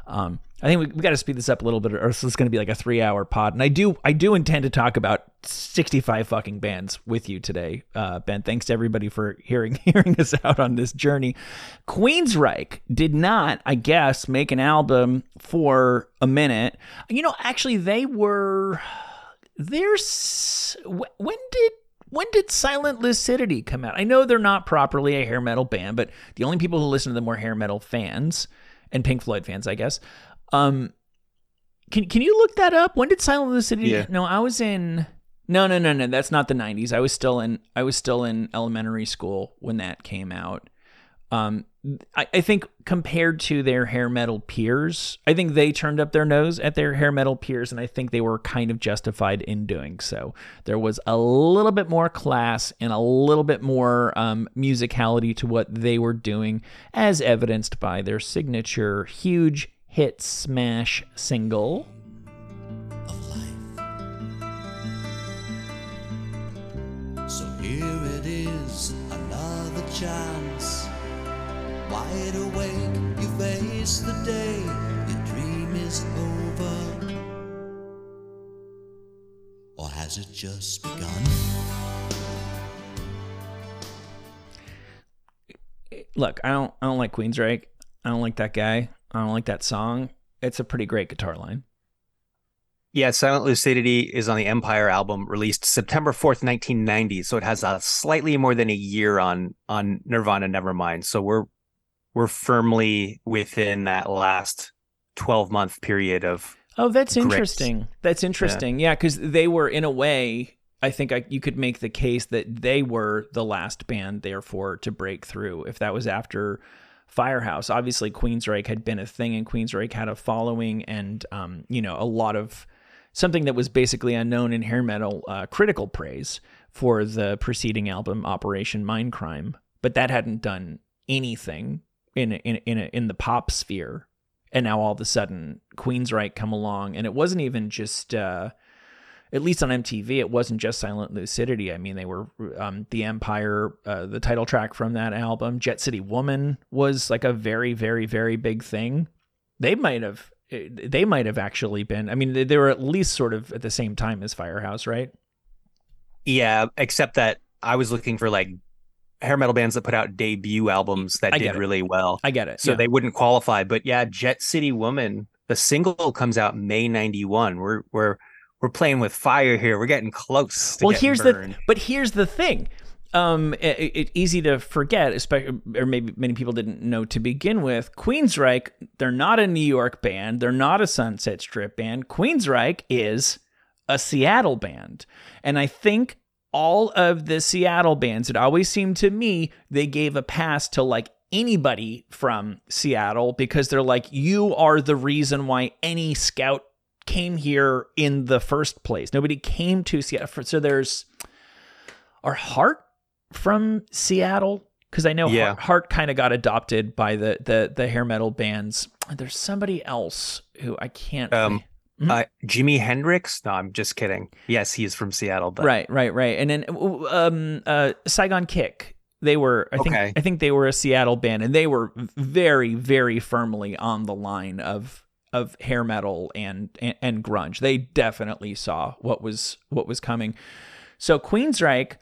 Um, I think we, we got to speed this up a little bit, or else is going to be like a three-hour pod. And I do, I do intend to talk about sixty-five fucking bands with you today, uh, Ben. Thanks to everybody for hearing hearing us out on this journey. Queensryche did not, I guess, make an album for a minute. You know, actually, they were. There's when did when did Silent Lucidity come out? I know they're not properly a hair metal band, but the only people who listen to them were hair metal fans and Pink Floyd fans, I guess. Um, can can you look that up? When did Silent City? Yeah. No, I was in. No, no, no, no. That's not the '90s. I was still in. I was still in elementary school when that came out. Um, I, I think compared to their hair metal peers, I think they turned up their nose at their hair metal peers, and I think they were kind of justified in doing so. There was a little bit more class and a little bit more um, musicality to what they were doing, as evidenced by their signature huge hit smash single. is another chance. Wide awake, you face the day, your dream is over. Or has it just begun? Look, I don't I don't like Queensryche. I don't like that guy. I don't like that song. It's a pretty great guitar line. Yeah, Silent Lucidity is on the Empire album released September 4th, 1990. So it has a slightly more than a year on on Nirvana Nevermind. So we're we're firmly within that last 12 month period of Oh, that's Great. interesting. That's interesting. Yeah, because they were in a way. I think I, you could make the case that they were the last band, therefore, to break through. If that was after Firehouse, obviously Queensryche had been a thing, and Queensryche had a following, and um, you know, a lot of something that was basically unknown in hair metal uh, critical praise for the preceding album, Operation Mindcrime. But that hadn't done anything in in in, a, in the pop sphere and now all of a sudden Queensryche come along, and it wasn't even just, uh, at least on MTV, it wasn't just Silent Lucidity. I mean, they were um, the Empire, uh, the title track from that album, Jet City Woman was like a very, very, very big thing. They might have, they might have actually been. I mean, they, they were at least sort of at the same time as Firehouse, right? yeah, except that I was looking for like hair metal bands that put out debut albums that I did really well. I get it. So yeah. they wouldn't qualify. But yeah, Jet City Woman, the single comes out May 91. We're we're we're playing with fire here. We're getting close. To well getting here's burned. the but here's the thing um it, it, easy to forget especially or maybe many people didn't know to begin with queensryche they're not a new york band they're not a sunset strip band queensryche is a seattle band and i think all of the seattle bands it always seemed to me they gave a pass to like anybody from seattle because they're like you are the reason why any scout came here in the first place. Nobody came to Seattle. So there's our Heart from Seattle because I know Yeah. Heart, Heart kind of got adopted by the the the hair metal bands. There's somebody else who I can't. Um, Mhm. Uh, Jimi Hendrix? No, I'm just kidding. Yes, he's from Seattle, but right, right, right. And then um, uh, Saigon Kick. They were, I think, Okay. I think they were a Seattle band, and they were very, very firmly on the line of of hair metal and, and and grunge. They definitely saw what was what was coming. So Queensryche,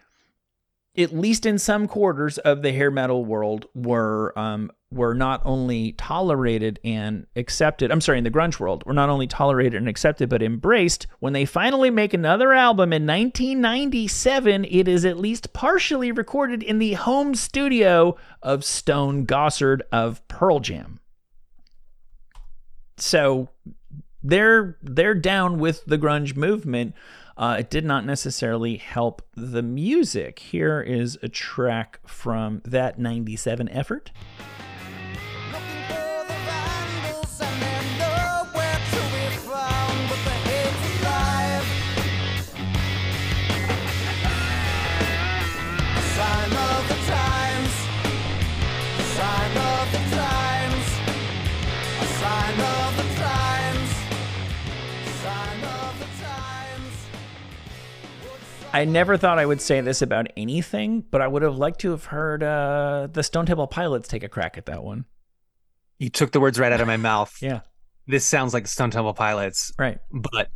at least in some quarters of the hair metal world, were um, were not only tolerated and accepted. I'm sorry, in the grunge world, were not only tolerated and accepted, but embraced. When they finally make another album in 1997, it is at least partially recorded in the home studio of Stone Gossard of Pearl Jam. So they're they're down with the grunge movement. Uh, it did not necessarily help the music. Here is a track from that 97 effort. I never thought I would say this about anything, but I would have liked to have heard uh, the Stone Temple Pilots take a crack at that one. you took the words right out of my mouth. Yeah, This sounds like Stone Temple Pilots, right. but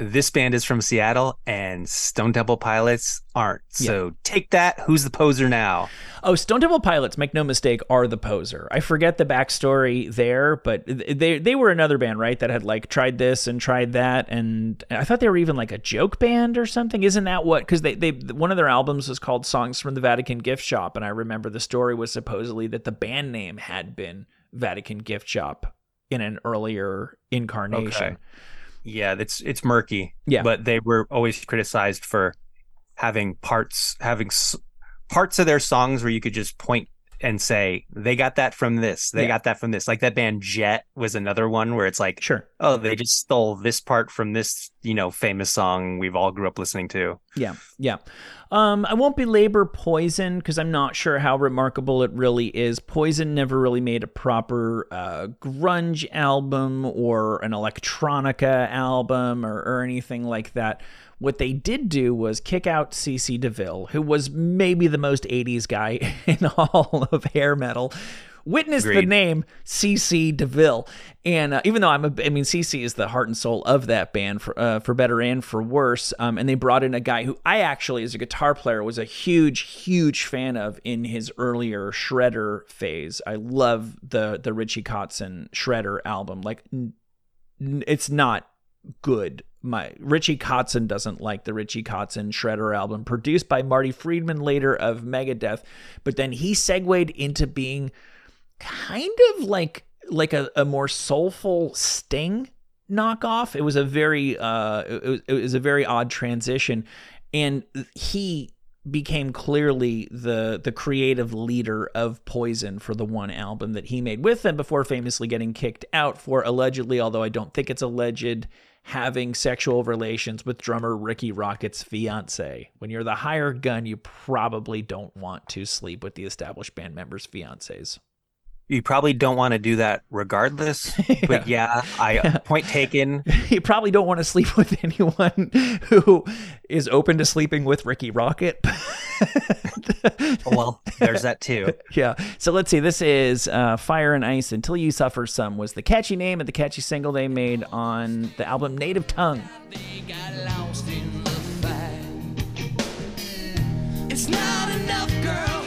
this band is from Seattle and Stone Temple Pilots aren't. So take that. Who's the poser now? Oh, Stone Temple Pilots, make no mistake, are the poser. I forget the backstory there, but they they were another band, right? That had like tried this and tried that, and I thought they were even like a joke band or something. Isn't that what? Because they they one of their albums was called Songs from the Vatican Gift Shop, and I remember the story was supposedly that the band name had been Vatican Gift Shop in an earlier incarnation. Okay. Yeah, it's it's murky. Yeah. but they were always criticized for having parts having s- parts of their songs where you could just point and say they got that from this, they Yeah. got that from this. Like that band Jet was another one where it's like, Sure. oh, they just stole this part from this you know, famous song we've all grew up listening to. Yeah, yeah. Um, I won't belabor Poison because I'm not sure how remarkable it really is. Poison never really made a proper uh, grunge album or an electronica album or, or anything like that. What they did do was kick out CC DeVille, who was maybe the most 80s guy in all of hair metal. Witness the name CC DeVille, and uh, even though I'm a, I mean CC is the heart and soul of that band for uh, for better and for worse. Um, and they brought in a guy who I actually, as a guitar player, was a huge, huge fan of in his earlier Shredder phase. I love the the Richie Kotzen Shredder album. Like, n- it's not good. My Richie Kotzen doesn't like the Richie Kotzen Shredder album, produced by Marty Friedman later of Megadeth, but then he segued into being kind of like like a, a more soulful Sting knockoff. It was a very uh it was, it was a very odd transition, and he became clearly the the creative leader of Poison for the one album that he made with them before famously getting kicked out for allegedly, although I don't think it's alleged, having sexual relations with drummer Rikki Rockett's fiance. When you're the hired gun, you probably don't want to sleep with the established band members' fiancés. You probably don't want to do that regardless. But yeah, I point taken. you probably don't want to sleep with anyone who is open to sleeping with Rikki Rockett. Well, there's that too. yeah. So let's see. This is uh, Fire and Ice Until You Suffer Some was the catchy name of the catchy single they made on the album Native Tongue. They got lost in the fight. It's not enough, girl,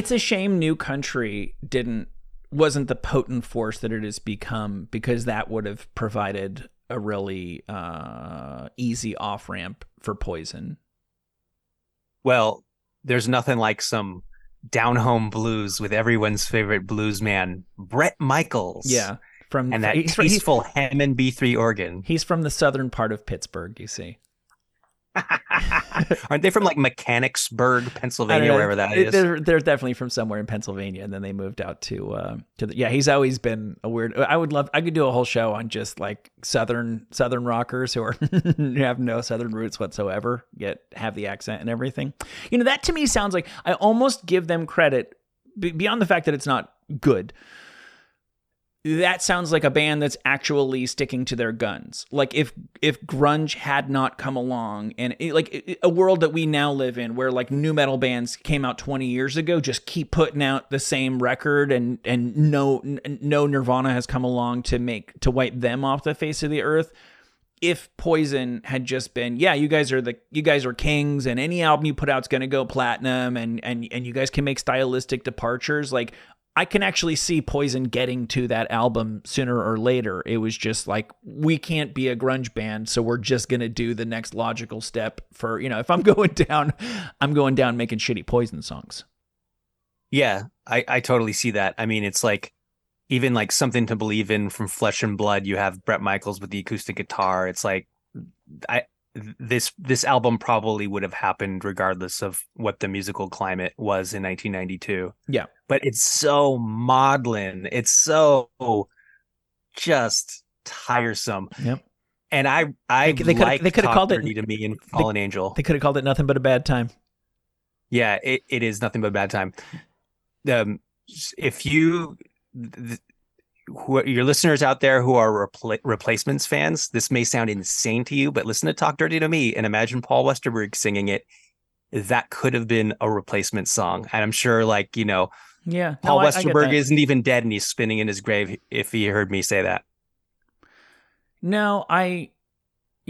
It's a shame New Country didn't wasn't the potent force that it has become because that would have provided a really uh, easy off ramp for Poison. Well, there's nothing like some down home blues with everyone's favorite blues man, Bret Michaels. Yeah, from And that he's, fr- he's, peaceful Hammond B3 organ. he's from the southern part of Pittsburgh. You see. Aren't they from like Mechanicsburg, Pennsylvania, wherever that is? They're, they're definitely from somewhere in Pennsylvania, and then they moved out to uh, to the. Yeah, he's always been a weird. I would love. I could do a whole show on just like southern southern rockers who are have no southern roots whatsoever, yet have the accent and everything. You know, that to me sounds like I almost give them credit be- beyond the fact that it's not good. That sounds like a band that's actually sticking to their guns. Like if if grunge had not come along and it- like it- a world that we now live in where like new metal bands came out 20 years ago just keep putting out the same record and and no no Nirvana has come along to make to wipe them off the face of the earth if Poison had just been, yeah, you guys are the you guys are kings, and any album you put out's gonna go platinum, and and and you guys can make stylistic departures. Like I can actually see Poison getting to that album sooner or later. It was just like we can't be a grunge band, so we're just gonna do the next logical step for you know. If I'm going down, I'm going down making shitty Poison songs. Yeah, I, I totally see that. I mean, it's like even like something to believe in from Flesh and Blood. You have Bret Michaels with the acoustic guitar. It's like I this this album probably would have happened regardless of what the musical climate was in 1992. Yeah. but it's so maudlin. It's so just tiresome. Yep. And I I They- they like they coulda called it- to me and Fallen Angel. They could have called it nothing but a bad time. Yeah, it, it is nothing but a bad time. Um, if you, th- who your listeners out there who are repla- replacements fans, this may sound insane to you, but listen to "Talk Dirty to Me" and imagine Paul Westerberg singing it. That could have been a replacement song, and I'm sure, like you know, Yeah, no, Paul I- I Westerberg isn't even dead, and he's spinning in his grave. If he heard me say that, No, I.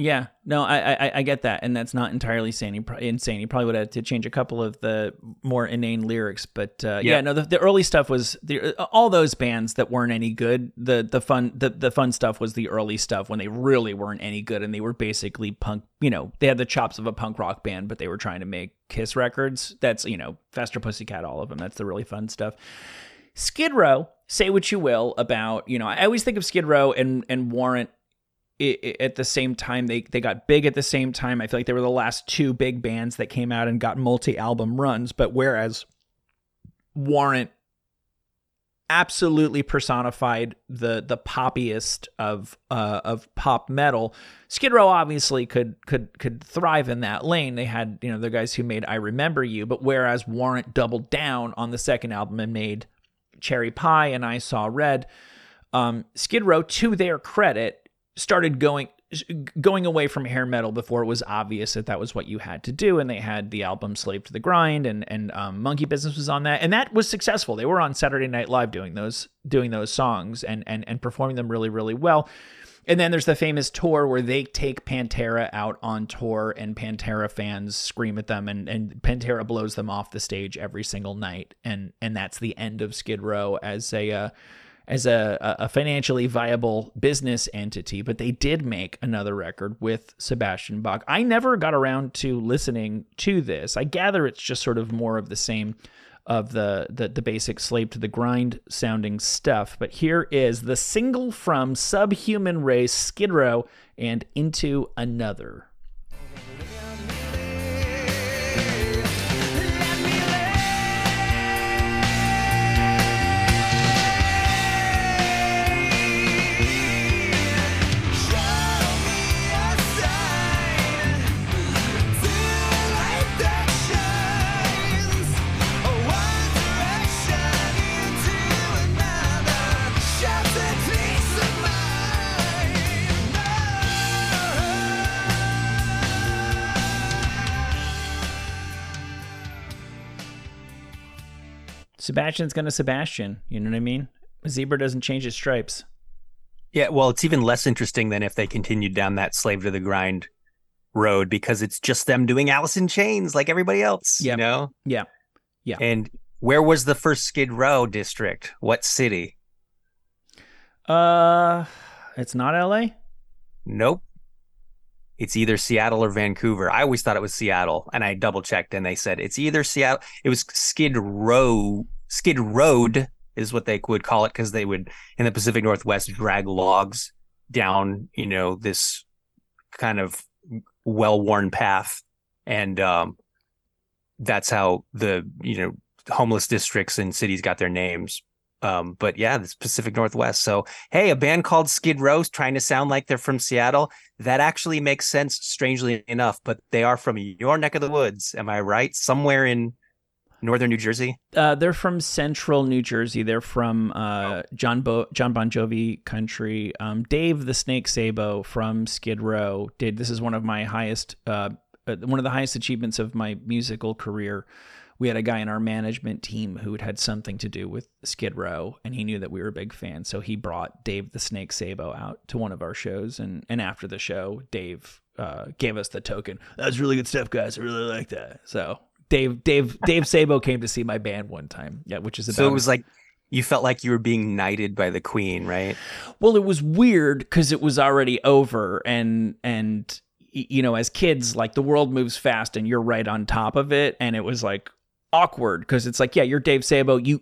Yeah, no, I, I I get that, and that's not entirely insane. He, insane. He probably would have to change a couple of the more inane lyrics, but uh, yeah. Yeah. no, the, the early stuff was the all those bands that weren't any good. The the fun the, the fun stuff was the early stuff when they really weren't any good, and they were basically punk. You know, they had the chops of a punk rock band, but they were trying to make Kiss records. That's you know, Faster Pussycat, all of them. That's the really fun stuff. Skid Row, say what you will about, you know, I always think of Skid Row and and Warrant i- i- at the same time they they got big at the same time. I feel like they were the last two big bands that came out and got multi-album runs, but whereas Warrant absolutely personified the the poppiest of uh, of pop metal. Skid Row obviously could could could thrive in that lane. They had you know the guys who made I Remember You, but whereas Warrant doubled down on the second album and made Cherry Pie and I Saw Red, um, Skid Row, to their credit, started going going away from hair metal before it was obvious that that was what you had to do and they had the album slave to the grind and and um, monkey business was on that and that was successful they were on saturday night live doing those doing those songs and and and performing them really really well and then there's the famous tour where they take Pantera out on tour and Pantera fans scream at them and, and Pantera blows them off the stage every single night. And and that's the end of Skid Row as a uh, as a, a financially viable business entity. But they did make another record with Sebastian Bach. I never got around to listening to this. I gather it's just sort of more of the same of the, the the basic slave to the grind sounding stuff. But here is the single from Subhuman Race, Skid Row, and Into Another. Sebastian's gonna Sebastian. You know what I mean? A zebra doesn't change its stripes. Yeah, well, it's even less interesting than if they continued down that slave to the grind road because it's just them doing Alice in Chains like everybody else. Yep. You know? Yeah. Yeah. And where was the first Skid Row district? What city? Uh, it's not L.A. Nope. It's either Seattle or Vancouver. I always thought it was Seattle, and I double checked, and they said it's either Seattle. It was Skid Row. Skid Road is what they would call it because they would in the Pacific Northwest drag logs down, you know, this kind of well-worn path, and um, that's how the you know homeless districts and cities got their names. Um, but yeah, this Pacific Northwest. So hey, a band called Skid Row trying to sound like they're from Seattle. That actually makes sense, strangely enough. But they are from your neck of the woods. Am I right? Somewhere in northern New Jersey. Uh, they're from Central New Jersey. They're from uh, John Bo- John Bon Jovi country. Um, Dave the Snake Sabo from Skid Row did. This is one of my highest, uh, uh, one of the highest achievements of my musical career. We had a guy in our management team who had had something to do with Skid Row, and he knew that we were big fans. So he brought Dave the Snake Sabo out to one of our shows, and and after the show, Dave uh, gave us the token. That's really good stuff, guys. I really like that. So Dave Dave Dave Sabo came to see my band one time. Yeah, which is about So it was like you felt like you were being knighted by the queen, right? well, it was weird because it was already over, and and you know, as kids, like the world moves fast, and you're right on top of it, and it was like awkward because it's like, yeah, you're Dave Sabo. You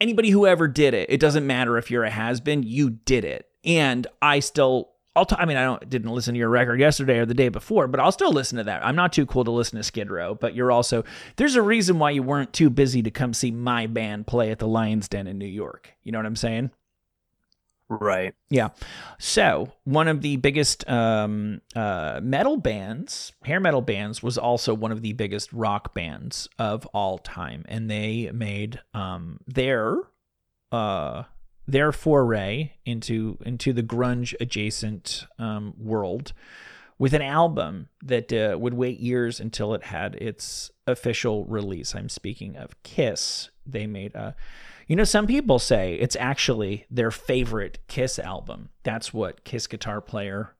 anybody who ever did it, it doesn't matter if you're a has been, you did it, and I still. I'll t- I mean, I don't didn't listen to your record yesterday or the day before, but I'll still listen to that. I'm not too cool to listen to Skid Row, but you're also there's a reason why you weren't too busy to come see my band play at the Lions Den in New York. You know what I'm saying? Right. Yeah. So one of the biggest um, uh, metal bands, hair metal bands, was also one of the biggest rock bands of all time, and they made um, their uh, their foray into into the grunge adjacent um, world with an album that uh, would wait years until it had its official release. I'm speaking of Kiss. They made a you know, some people say it's actually their favorite Kiss album. That's what Kiss guitar player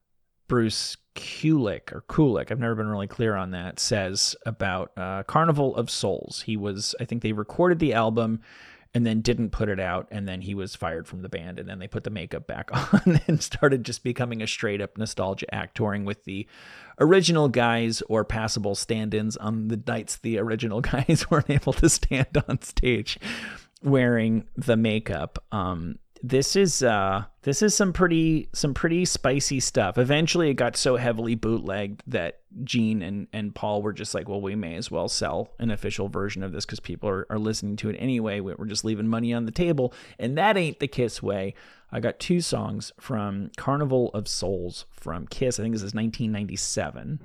Bruce Kulick or Kulick, I've never been really clear on that, says about uh, Carnival of Souls. He was, I think they recorded the album and then didn't put it out, and then he was fired from the band, and then they put the makeup back on and started just becoming a straight up nostalgia act, touring with the original guys or passable stand ins on the nights the original guys weren't able to stand on stage. Wearing the makeup. Um, this is uh, this is some pretty some pretty spicy stuff. Eventually, it got so heavily bootlegged that Gene and and Paul were just like, well, we may as well sell an official version of this because people are, are listening to it anyway. We- We're just leaving money on the table, and that ain't the Kiss way. I got two songs from Carnival of Souls from Kiss. I think this is 1997.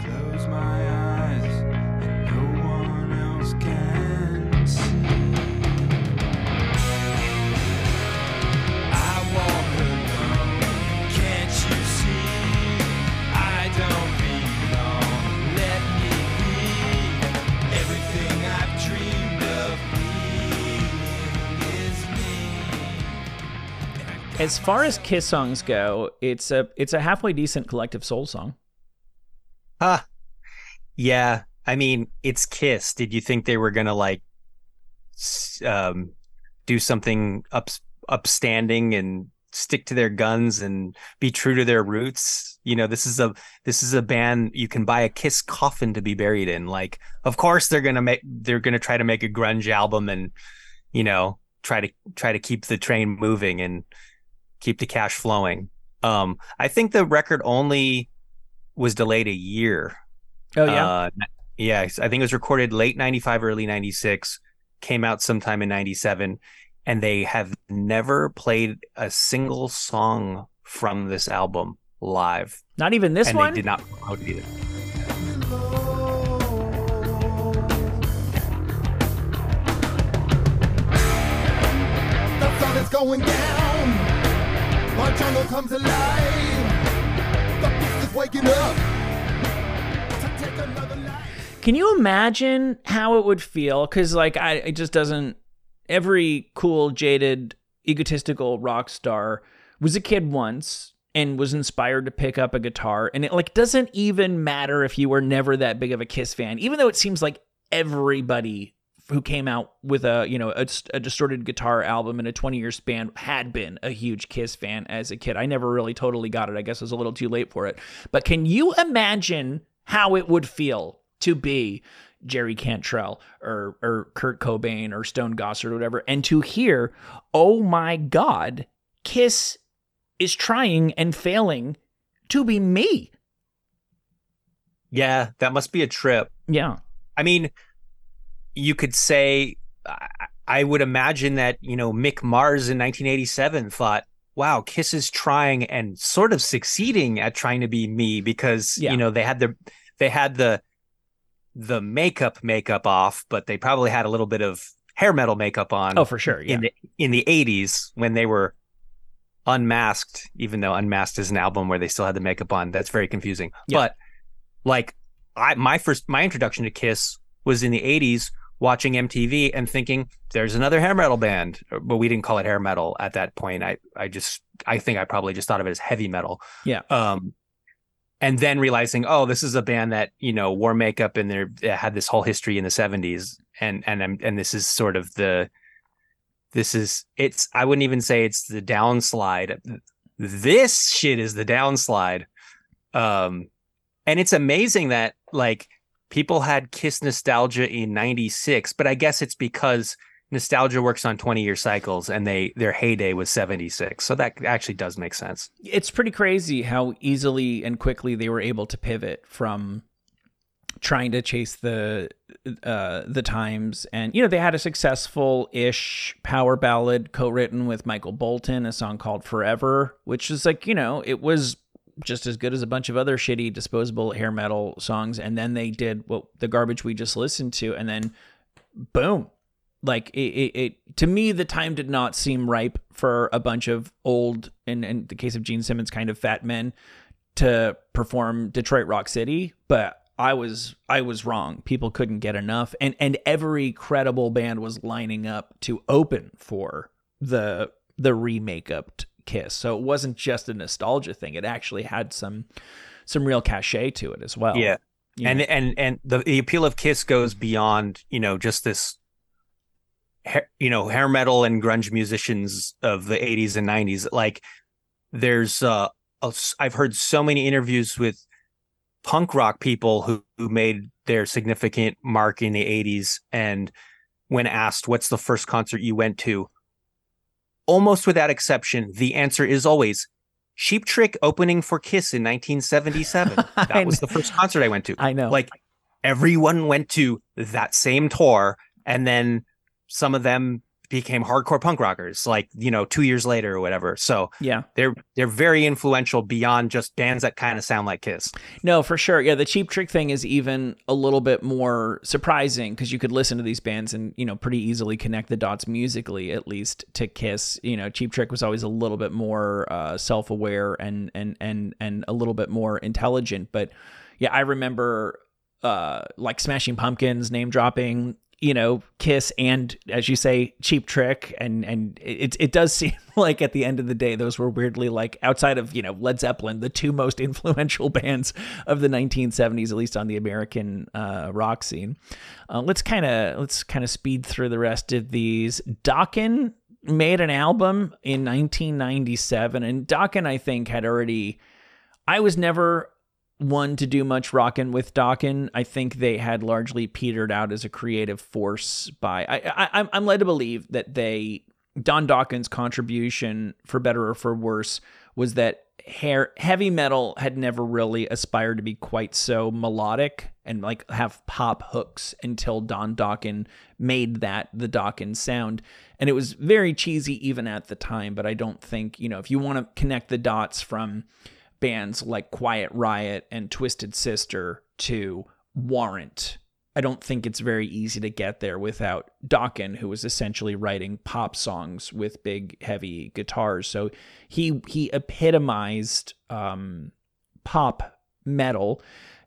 Close my eyes and no one else can As far as Kiss songs go, it's a it's a halfway decent collective soul song. Huh. Yeah. I mean, it's Kiss. Did you think they were gonna like um do something up upstanding and stick to their guns and be true to their roots? You know, this is a this is a band you can buy a Kiss coffin to be buried in. Like, of course they're gonna make they're gonna try to make a grunge album and you know try to try to keep the train moving and keep the cash flowing. Um, I think the record only was delayed a year. Oh yeah. Uh, yeah, I think it was recorded late 95, early 96, came out sometime in 97, and they have never played a single song from this album live. Not even this and one. they did not promote either. The sun is going down. My jungle comes alive. The beast is waking up. Can you imagine how it would feel? Because like I, it just doesn't. Every cool, jaded, egotistical rock star was a kid once and was inspired to pick up a guitar, and it like doesn't even matter if you were never that big of a Kiss fan, even though it seems like everybody who came out with a you know a, a distorted guitar album in a 20 year span had been a huge kiss fan as a kid. I never really totally got it. I guess i was a little too late for it. But can you imagine how it would feel to be jerry cantrell or or kurt cobain or stone gossard or whatever and to hear oh my god kiss is trying and failing to be me. Yeah, that must be a trip. yeah. I mean, you could say, I- would imagine that, you know, Mick Mars in 1987 thought, wow, Kiss is trying and sort of succeeding at trying to be me because, Yeah. you know, they had the, they had the, the makeup makeup off, but they probably had a little bit of hair metal makeup on oh for sure yeah in the, in the 80s when they were unmasked, even though Unmasked is an album where they still had the makeup on. That's very confusing. Yeah. But like I my first my introduction to Kiss was in the 80s watching MTV and thinking there's another hair metal band. But we didn't call it hair metal at that point. I I just I think I probably just thought of it as heavy metal. Yeah. Um and then realizing, oh, this is a band that you know wore makeup and they had this whole history in the '70s, and and and this is sort of the this is it's I wouldn't even say it's the downslide. This shit is the downslide. Um and it's amazing that like people had Kiss nostalgia in 96, but I guess it's because nostalgia works on 20 year cycles and they their heyday was 76. So that actually does make sense. it's pretty crazy how easily and quickly they were able to pivot from trying to chase the uh the times and you know they had a successful ish power ballad co-written with Michael Bolton a song called Forever which is like you know it was just as good as a bunch of other shitty disposable hair metal songs. And then they did what the garbage we just listened to and then boom. Like it, it, it to me the time did not seem ripe for a bunch of old in, in the case of gene simmons kind of fat men to perform detroit rock city. But i was i was wrong. People couldn't get enough. And and every credible band was lining up to open for the the remake up kiss. So it wasn't just a nostalgia thing. It actually had some some real cachet to it as well. Yeah. You and know? and and the, the appeal of Kiss goes beyond you know just this you know hair metal and grunge musicians of the 80s and 90s like there's uh I've heard so many interviews with punk rock people who who made their significant mark in the 80s and when asked what's the first concert you went to, almost without exception, the answer is always Cheap Trick opening for Kiss in 1977. That was the first concert I went to. I know. Like everyone went to that same tour, and then some of them became hardcore punk rockers, like you know, two years later or whatever. So yeah. they're they're very influential beyond just bands that kind of sound like Kiss. No, for sure. Yeah, the cheap trick thing is even a little bit more surprising because you could listen to these bands and you know pretty easily connect the dots musically, at least to Kiss. You know, Cheap Trick was always a little bit more uh, self-aware and and and and a little bit more intelligent. But yeah, I remember uh, like Smashing Pumpkins name dropping. You know, Kiss and as you say, Cheap Trick, and and it it does seem like at the end of the day, those were weirdly like outside of you know Led Zeppelin, the two most influential bands of the 1970s, at least on the American uh, rock scene. Uh, let's kind of let's kind of speed through the rest of these. Dokken made an album in 1997, and Dokken I think had already. I was never one to do much rockin' with Dokken. I think they had largely petered out as a creative force by. I, I I'm- I'm led to believe that they Don Dokken's contribution, for better or for worse, was that hair heavy metal had never really aspired to be quite so melodic and like have pop hooks until Don Dokken made that the Dokken sound. And it was very cheesy even at the time, but I don't think, you know, if you want to connect the dots from bands like Quiet Riot and Twisted Sister to Warrant. I don't think it's very easy to get there without Dokken, who was essentially writing pop songs with big, heavy guitars. So he he epitomized um, pop metal,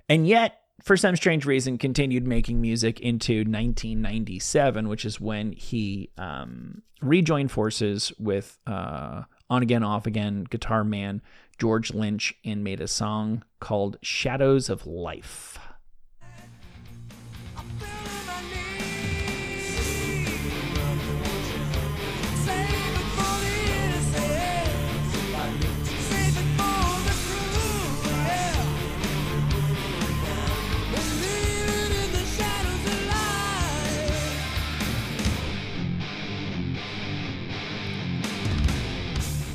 and yet for some strange reason continued making music into 1997, which is when he um, rejoined forces with uh, on again, off again guitar man George Lynch and made a song called Shadows of Life.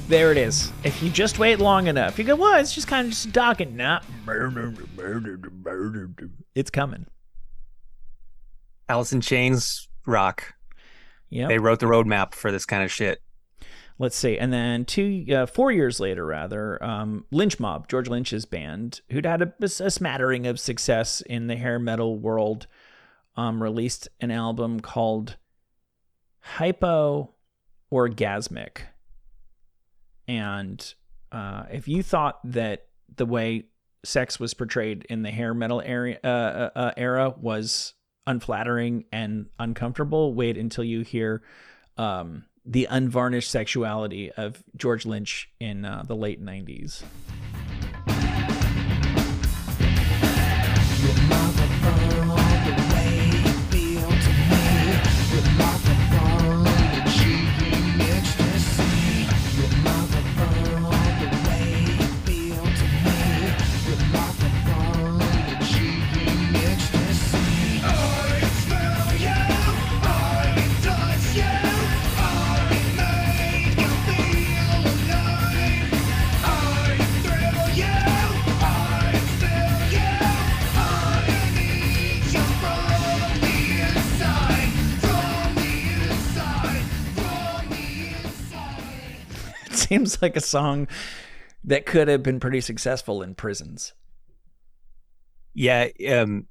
There it is. If you just wait long enough, you go, well, it's just kind of just talking. Nah, it's coming. Alice in Chains rock. Yeah. They wrote the roadmap for this kind of shit. let's see and then two uh, four years later rather um, lynch mob george lynch's band who'd had a, a smattering of success in the hair metal world um, released an album called hypo orgasmic and uh, if you thought that the way sex was portrayed in the hair metal area uh, uh, uh, era was unflattering and uncomfortable wait until you hear um, the unvarnished sexuality of George Lynch in uh, the late 90s. Seems like a song that could have been pretty successful in prisons. Yeah, um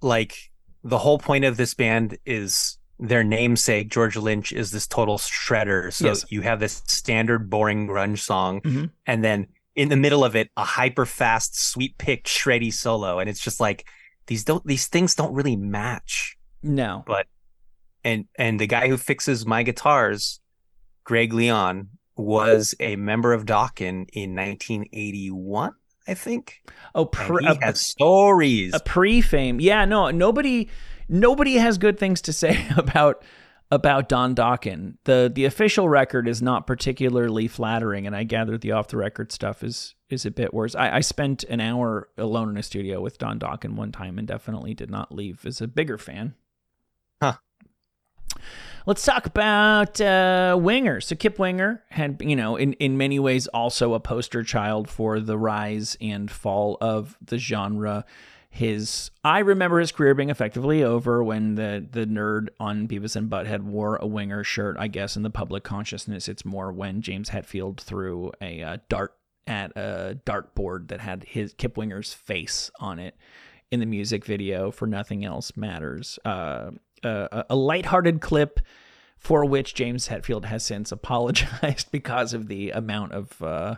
like the whole point of this band is their namesake George Lynch is this total shredder. So Yes. you have this standard boring grunge song Mhm. and then in the middle of it a hyper fast sweep picked shreddy solo and it's just like these don't these things don't really match. No. But and and the guy who fixes my guitars Greg Leon was a member of Dokken in 1981, I think. Oh, And pre- he a, stories. a pre-fame. Yeah, no, nobody nobody has good things to say about about Don Dokken. The the official record is not particularly flattering, and I gather the off the record stuff is is a bit worse. I, I spent an hour alone in a studio with Don Dokken one time and definitely did not leave as a bigger fan. Let's talk about uh, Winger. So Kip Winger had, you know, in, in many ways also a poster child for the rise and fall of the genre. His I remember his career being effectively over when the the nerd on Beavis and Butthead wore a Winger shirt. I guess in the public consciousness, it's more when James Hetfield threw a uh, dart at a dartboard that had his Kip Winger's face on it in the music video for Nothing Else Matters. Uh, uh, a lighthearted clip for which James Hetfield has since apologized because of the amount of uh,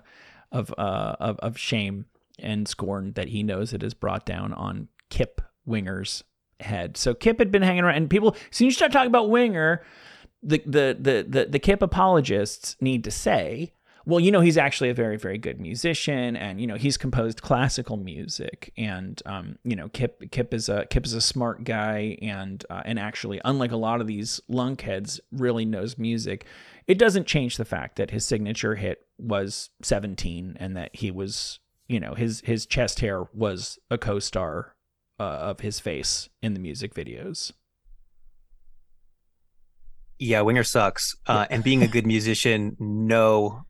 of, uh, of of shame and scorn that he knows it has brought down on Kip Winger's head. So Kip had been hanging around, and people, as you start talking about Winger, the the the the, the Kip apologists need to say, well, you know, he's actually a very very good musician, and you know, he's composed classical music, and um, you know, Kip Kip is a Kip is a smart guy, and uh, and actually, unlike a lot of these lunkheads, really knows music. It doesn't change the fact that his signature hit was 17, and that he was, you know, his his chest hair was a co-star uh, of his face in the music videos. Yeah, Winger sucks. Uh, and being a good musician, no,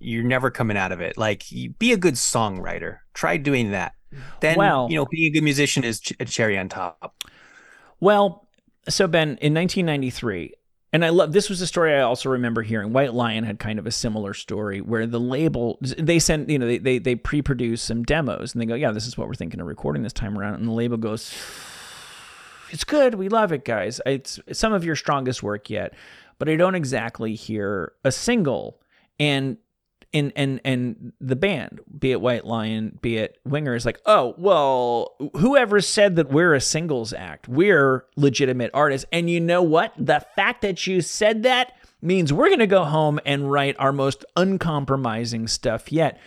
you're never coming out of it. Like, be a good songwriter. Try doing that. Then, Well- you know, being a good musician is a cherry on top. Well, so Ben, in 1993, and I love this was a story I also remember hearing. White Lion had kind of a similar story where the label they sent you know they they, they pre-produce some demos and they go yeah this is what we're thinking of recording this time around and the label goes it's good we love it guys it's some of your strongest work yet but I don't exactly hear a single and and and and the band, be it White Lion, be it Winger, is like, oh well, whoever said that we're a singles act, we're legitimate artists, and you know what? The fact that you said that means we're gonna go home and write our most uncompromising stuff yet,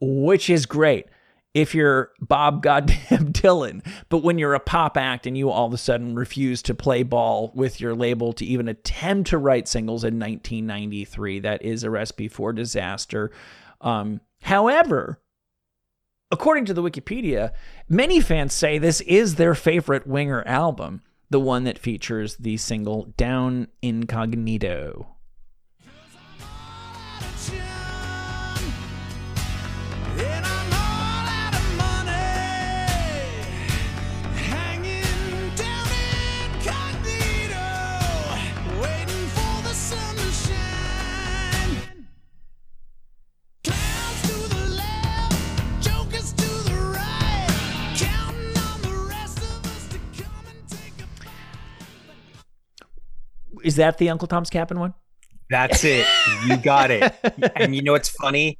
which is great if you're Bob goddamn Dylan. But when you're a pop act and you all of a sudden refuse to play ball with your label to even attempt to write singles in 1993, that is a recipe for disaster. Um, however, according to the Wikipedia, many fans say this is their favorite Winger album, the one that features the single Down Incognito. Is that the Uncle Tom's Cabin one? That's it. You got it. and you know what's funny?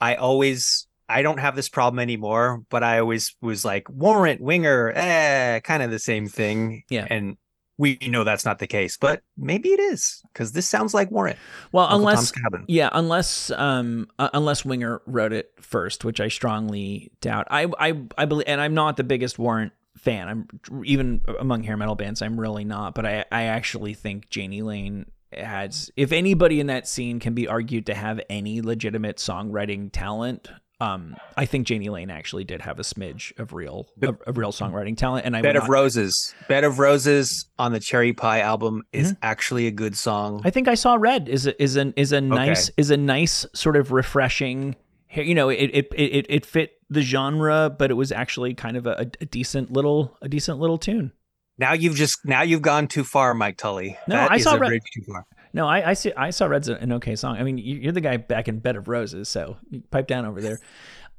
I always I don't have this problem anymore, but I always was like warrant winger, eh, kind of the same thing. Yeah. And we know that's not the case, but maybe it is because this sounds like warrant. Well, Uncle unless Tom's Cabin. yeah, unless um uh, unless Winger wrote it first, which I strongly doubt. I I I believe, and I'm not the biggest Warrant fan. I'm even among hair metal bands. I'm really not. But I I actually think Jani Lane has. If anybody in that scene can be argued to have any legitimate songwriting talent. Um, I think Jani Lane actually did have a smidge of real, of, of real songwriting talent, and I Bed of not- Roses. Bed of Roses on the Cherry Pie album is Mm-hmm. actually a good song. I think I saw red is a, is an is a nice is a nice sort of refreshing. You know, it it it it fit the genre, but it was actually kind of a, a decent little a decent little tune. now you've just now you've gone too far, Mike Tully. No, That I saw Red- too far. No, I I see I saw red's an okay song. I mean, you- you're the guy back in Bed of Roses, so pipe down over there.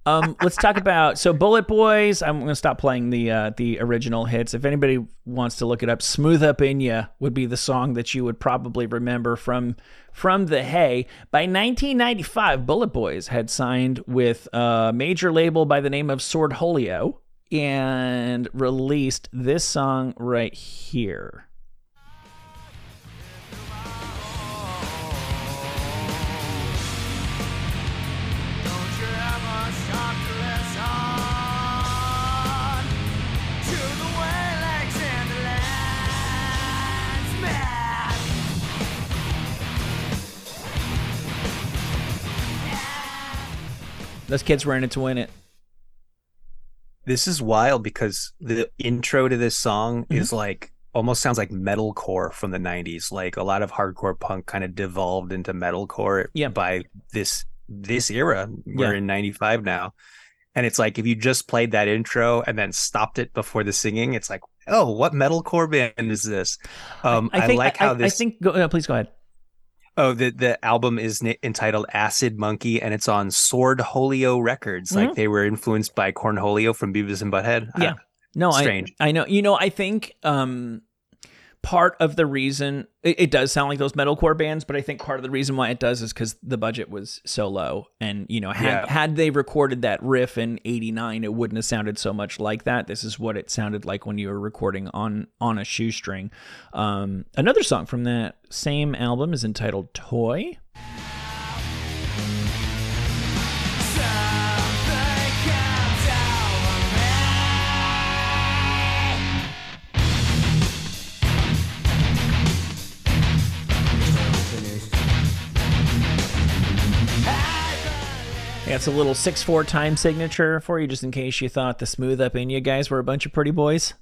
Um, let's talk about so Bullet Boys. I'm going to stop playing the uh, the original hits. If anybody wants to look it up, "Smooth Up in Ya" would be the song that you would probably remember from from the Hay. By 1995, Bullet Boys had signed with a major label by the name of Sword Holio and released this song right here. Those kids were in it to win it. This is wild because the intro to this song Mm-hmm. is like almost sounds like metalcore from the 90s. Like a lot of hardcore punk kind of devolved into metalcore Yeah. by this this era. We're Yeah. in 95 now. And it's like if you just played that intro and then stopped it before the singing, it's like, oh, what metalcore band is this? Um, I, think like I, how I- this. I think. Go, uh, please go ahead. Oh, the the album is na- entitled Acid Monkey, and it's on Sword Holio Records. Like they were influenced by Cornholio from Beavis and Butthead. Mm-hmm. Yeah. Uh, No, Strange. I I know. You know, I think um part of the reason it, it does sound like those metalcore bands, but I think part of the reason why it does is because the budget was so low, and you know, had Yeah. had they recorded that riff in '89, it wouldn't have sounded so much like that. This is what it sounded like when you were recording on on a shoestring. Um, another song from that same album is entitled "Toy." That's a little six four time signature for you, just in case you thought the smooth up in you guys were a bunch of pretty boys.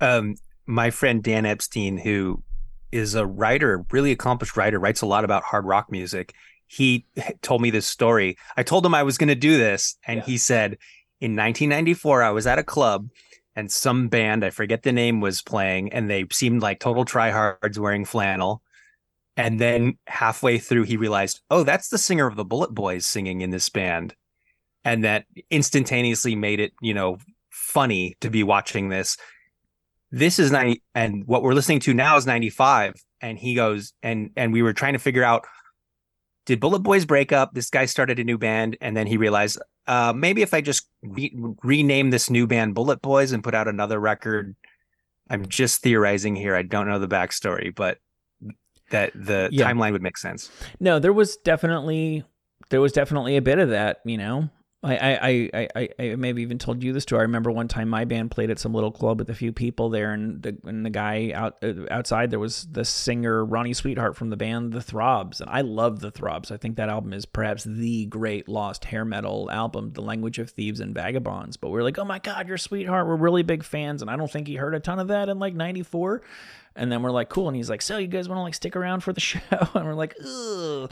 um, my friend Dan Epstein, who is a writer, really accomplished writer, writes a lot about hard rock music. He told me this story. I told him I was going to do this, and he said, in 1994, I was at a club, and some band, I forget the name, was playing, and they seemed like total tryhards wearing flannel. And then halfway through, he realized, oh, that's the singer of the Bullet Boys singing in this band. And that instantaneously made it, you know, funny to be watching this. This is 90, and what we're listening to now is 95. And he goes, and and we were trying to figure out, did Bullet Boys break up? This guy started a new band, and then he realized, uh, maybe if I just re- rename this new band Bullet Boys and put out another record. I'm just theorizing here. I don't know the backstory, but that the Yeah. timeline would make sense. No, there was definitely there was definitely a bit of that, you know. I I I I, I, maybe even told you the story. I remember one time my band played at some little club with a few people there, and the and the guy out uh, outside there was the singer Ronnie Sweetheart from the band The Throbs, and I love The Throbs. I think that album is perhaps the great lost hair metal album, The Language of Thieves and Vagabonds. But we're like, oh my god, your Sweetheart, we're really big fans, and I don't think he heard a ton of that in like '94. And then we're like, cool. And he's like, so you guys want to like stick around for the show? And we're like, ugh.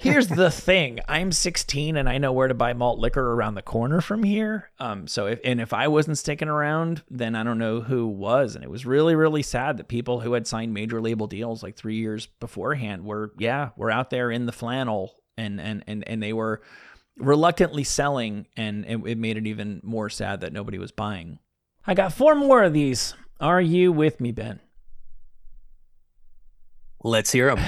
Here's the thing. I'm 16 and I know where to buy malt liquor around the corner from here. Um, so if and if I wasn't sticking around, then I don't know who was. And it was really, really sad that people who had signed major label deals like three years beforehand were, yeah, were out there in the flannel and and and and they were reluctantly selling, and it, it made it even more sad that nobody was buying. I got four more of these. Are you with me, Ben? Let's hear them.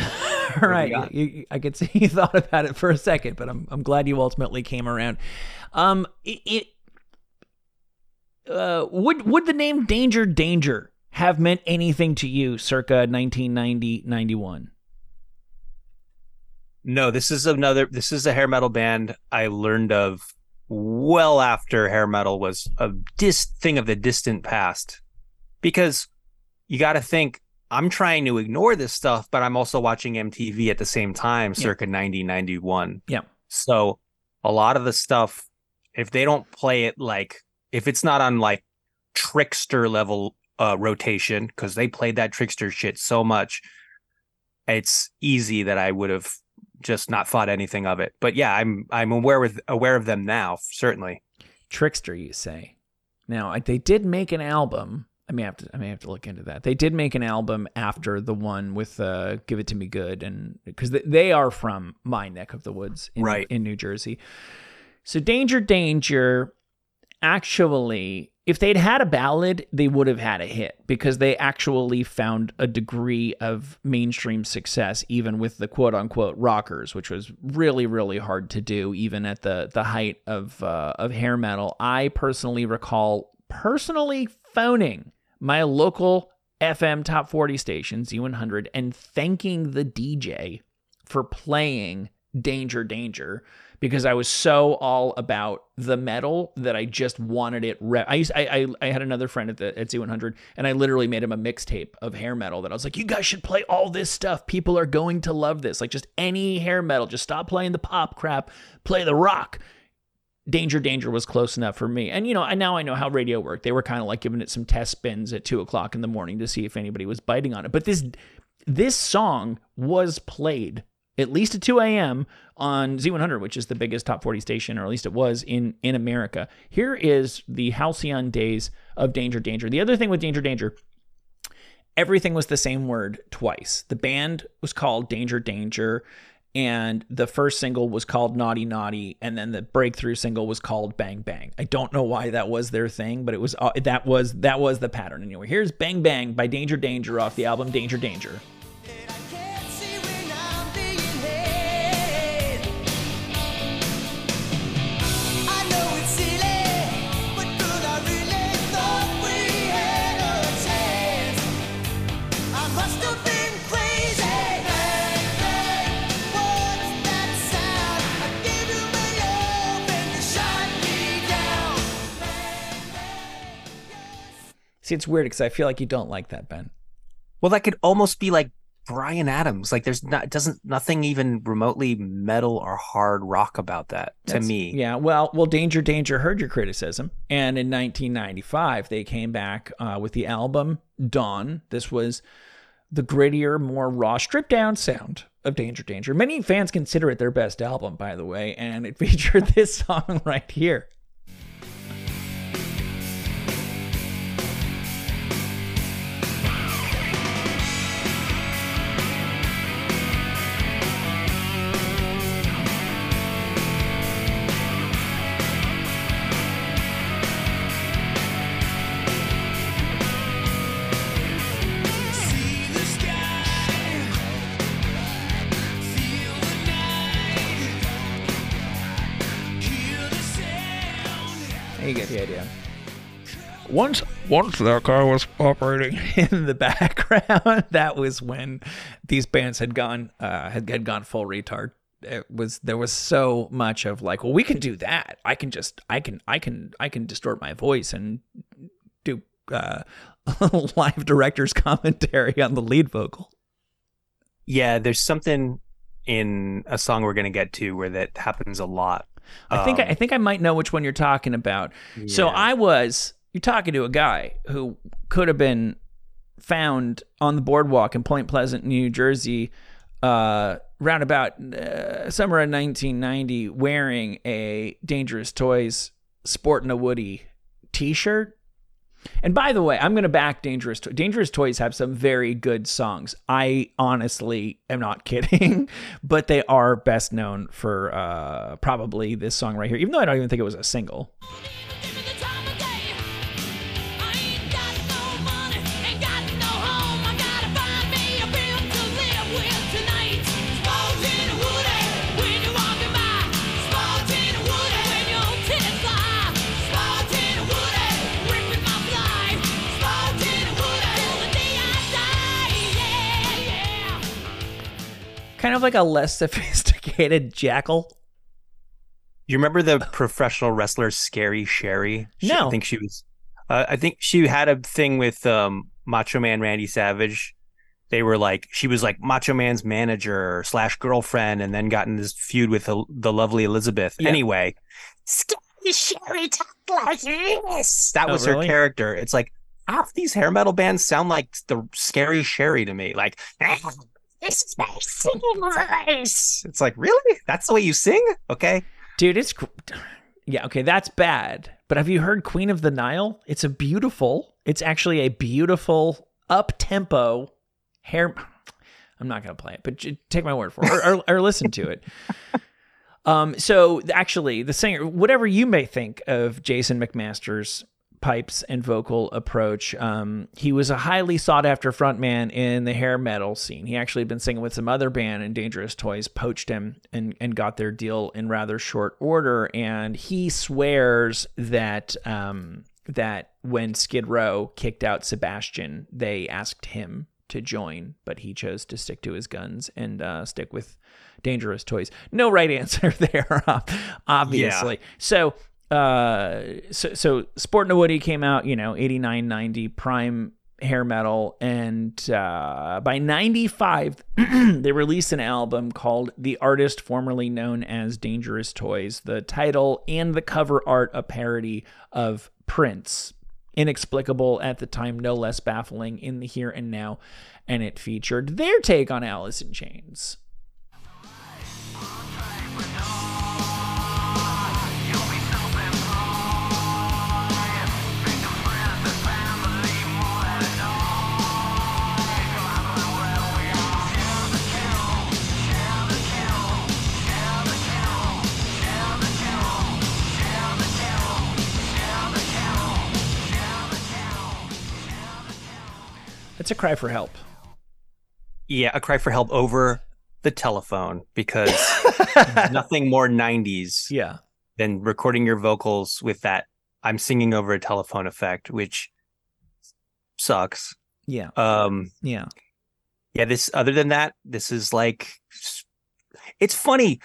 All right, you, you- I could see you thought about it for a second, but I'm I'm glad you ultimately came around. Um, it, it uh, would would the name Danger Danger have meant anything to you circa 1990 91? No, this is another. This is a hair metal band I learned of well after hair metal was a dis thing of the distant past, because you got to think I'm trying to ignore this stuff, but I'm also watching MTV at the same time, Yeah. circa 90, 91. Yeah. So a lot of the stuff, if they don't play it like, if it's not on like Trixter level uh, rotation, because they played that Trixter shit so much, it's easy that I would have just not thought anything of it. But yeah, I'm I'm aware with aware of them now, certainly. Trixter, you say? Now they did make an album. I may have to. I may have to look into that. They did make an album after the one with uh, "Give It to Me Good," and because they, they are from my neck of the woods, in, Right. in New Jersey. So "Danger, Danger," actually, if they'd had a ballad, they would have had a hit because they actually found a degree of mainstream success, even with the quote unquote rockers, which was really, really hard to do, even at the the height of uh, of hair metal. I personally recall personally phoning my local FM top 40 station, Z100, and thanking the DJ for playing Danger Danger because I was so all about the metal that I just wanted it. Re- I used I, I I had another friend at the at Z100 and I literally made him a mixtape of hair metal that I was like, you guys should play all this stuff. People are going to love this. Like just any hair metal. Just stop playing the pop crap. Play the rock. Danger Danger was close enough for me. And you know, I now I know how radio worked. They were kind of like giving it some test spins at two o'clock in the morning to see if anybody was biting on it. But this this song was played at least at 2 a.m. on Z100, which is the biggest top 40 station, or at least it was in in America. Here is the halcyon days of Danger Danger. The other thing with Danger Danger, everything was the same word twice. The band was called Danger Danger, and the first single was called Naughty Naughty, and then the breakthrough single was called Bang Bang. I don't know why that was their thing, but it was uh, that was that was the pattern anyway. Here's Bang Bang by Danger Danger off the album Danger Danger. See, it's weird because I feel like you don't like that, Ben. Well, that could almost be like Bryan Adams. Like there's not doesn't nothing even remotely metal or hard rock about that to That's- me. Yeah, well, well, Danger Danger heard your criticism, and in 1995 they came back uh, with the album Dawn. This was the grittier, more raw, stripped down sound of Danger Danger. Many fans consider it their best album, by the way, and it featured this song right here. Once, once that car was operating in the background, that was when these bands had gone, uh, had, had gone full retard. It was there was so much of like, well, we can do that. I can just, I can, I can, I can distort my voice and do uh, live director's commentary on the lead vocal. Yeah, there's something in a song we're gonna get to where that happens a lot. I think Um, I think I might know which one you're talking about. So I was you're talking to a guy who could have been found on the boardwalk in Point Pleasant, New Jersey, uh, round about uh, summer of 1990, wearing a Dangerous Toys Sport'n a Woody T-shirt. And by the way, I'm going to back Dangerous Toys. Dangerous Toys have some very good songs. I honestly am not kidding, but they are best known for uh, probably this song right here, even though I don't even think it was a single. Kind of like a less sophisticated Jackyl. You remember the professional wrestler Scary Sherry? She- No. I think she was. Uh, I think she had a thing with um, Macho Man Randy Savage. They were like, she was like Macho Man's manager slash girlfriend, and then got in this feud with the, the lovely Elizabeth. Yeah. Anyway, Scary Sherry talked like this. That Oh, was really? her character. It's like half these hair metal bands sound like the Scary Sherry to me. Like, this is my singing voice. It's like, really? That's the way you sing? Okay. Dude, it's yeah, okay, that's bad. But have you heard Queen of the Nile? It's a beautiful, it's actually a beautiful up tempo hair. I'm not gonna play it, but take my word for it, or, or, or listen to it. Um, so actually, the singer, whatever you may think of Jason McMaster's pipes and vocal approach, um, he was a highly sought after frontman in the hair metal scene. He actually had been singing with some other band, and Dangerous Toys poached him and, and got their deal in rather short order. And he swears that um, that when Skid Row kicked out Sebastian, they asked him to join, but he chose to stick to his guns and uh, stick with Dangerous Toys. No right answer there, obviously. So, uh, so, so Sport and Woody came out, you know, 89, 90, prime hair metal. And uh, by 95, they released an album called The Artist Formerly Known as Dangerous Toys. The title and the cover art a parody of Prince. Inexplicable at the time, no less baffling in the here and now. And it featured their take on Alice in Chains. It's a cry for help. Yeah, a cry for help over the telephone because nothing more 90s Yeah. than recording your vocals with that I'm singing over a telephone effect, which sucks. Yeah. Um Yeah. yeah, this other than that, this is like it's funny.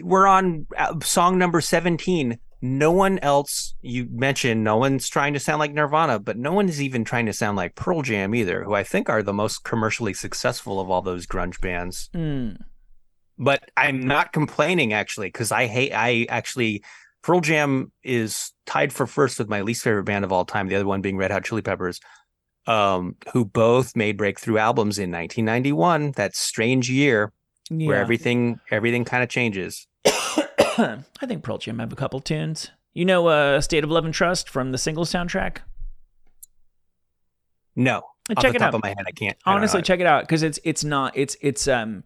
We're on uh, song number 17. No one else you mentioned, no one's trying to sound like Nirvana, but no one is even trying to sound like Pearl Jam either, who I think are the most commercially successful of all those grunge bands. Mm. But I'm not complaining actually, because I hate I actually Pearl Jam is tied for first with my least favorite band of all time, the other one being Red Hot Chili Peppers, um, who both made breakthrough albums in 1991, that strange year Yeah. where everything everything kind of changes. I think Pearl Jam have a couple tunes. You know, uh, "State of Love and Trust" from the single soundtrack. No, off check the it top out. of my head, I can't. Honestly, know. check it out because it's it's not it's it's um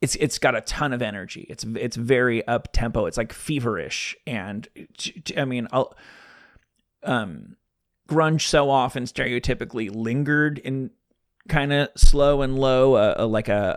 it's it's got a ton of energy. It's it's very up tempo. It's like feverish, and I mean, I'll, um, grunge so often stereotypically lingered in kind of slow and low, uh, uh, like a,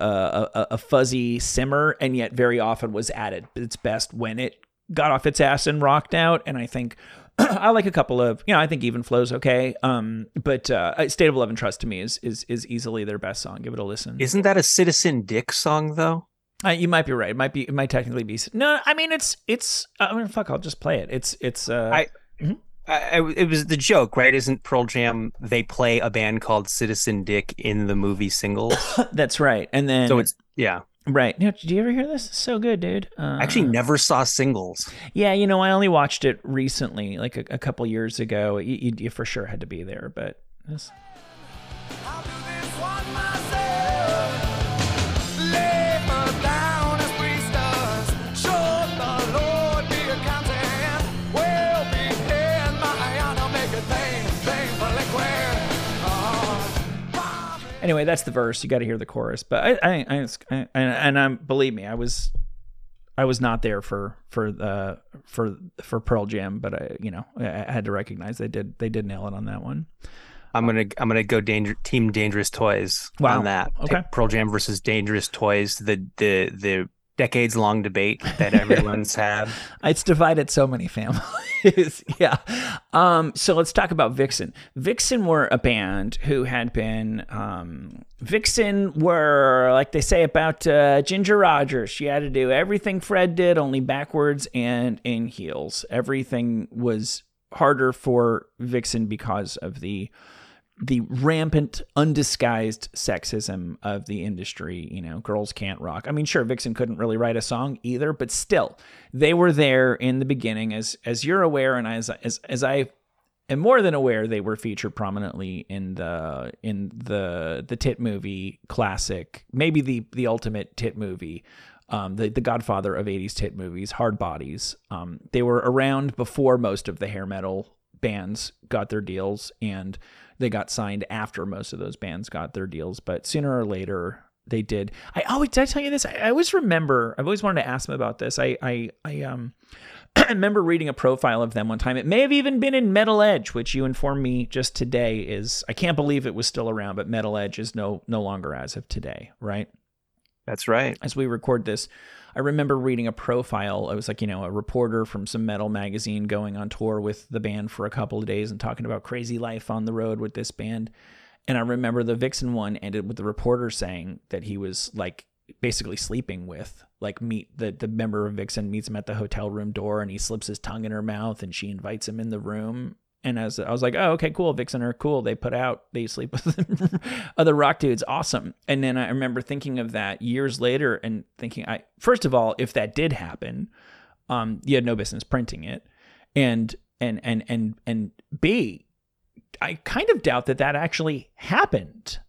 a a a fuzzy simmer, and yet very often was added its best when it got off its ass and rocked out. And I think I like a couple of you know I think even flows okay. Um, but uh, State of Love and Trust to me is is is easily their best song. Give it a listen. Isn't that a Citizen Dick song though? Uh, you might be right. It might be. It might technically be. No, I mean it's it's. I mean, fuck. I'll just play it. It's it's. Uh, I- I, I- it was the joke, right? Isn't Pearl Jam? They play a band called Citizen Dick in the movie Singles, that's right. And then so it's yeah. right. No, did you ever hear this? It's so good, dude. Uh, I actually never saw Singles. yeah. You know, I only watched it recently, like a, a couple years ago. You, you, you for sure had to be there, but this, anyway, that's the verse. You got to hear the chorus. But I, I, I, I and, and I'm believe me, I was. I was not there for for the for for Pearl Jam, but I you know I, had to recognize they did they did nail it on that one. I'm gonna I'm gonna go danger team Dangerous Toys Wow. on that. Okay. Pearl Jam versus Dangerous Toys, the the the decades long debate that everyone's had. It's divided so many families. yeah. Um, so let's talk about Vixen. Vixen were a band who had been um, Vixen were like they say about uh, Ginger Rogers. She had to do everything Fred did, only backwards and in heels. Everything was harder for Vixen because of the the rampant, undisguised sexism of the industry. You know, girls can't rock. I mean, sure, Vixen couldn't really write a song either, but still, they were there in the beginning, as as you're aware, and as as as I am more than aware, they were featured prominently in the in the the tit movie classic, maybe the the ultimate tit movie. Um, the, the godfather of 80s tit movies, Hard Bodies. Um, they were around before most of the hair metal bands got their deals and they got signed after most of those bands got their deals but sooner or later they did i always did i tell you this i, I always remember i've always wanted to ask them about this i i i um I remember reading a profile of them one time. It may have even been in Metal Edge, which you informed me just today is I can't believe it was still around, but Metal Edge is no no longer as of today, right? That's right. as we record this, I remember reading a profile. It was like, you know, a reporter from some metal magazine going on tour with the band for a couple of days and talking about crazy life on the road with this band. And I remember the Vixen one ended with the reporter saying that he was like basically sleeping with like meet the the member of Vixen meets him at the hotel room door and he slips his tongue in her mouth and she invites him in the room And as I was like, oh, okay, cool. Vixen are cool. They put out, they sleep with other rock dudes. Awesome. And then I remember thinking of that years later and thinking, I first of all, if that did happen, um, you had no business printing it, and and and and and B, I kind of doubt that that actually happened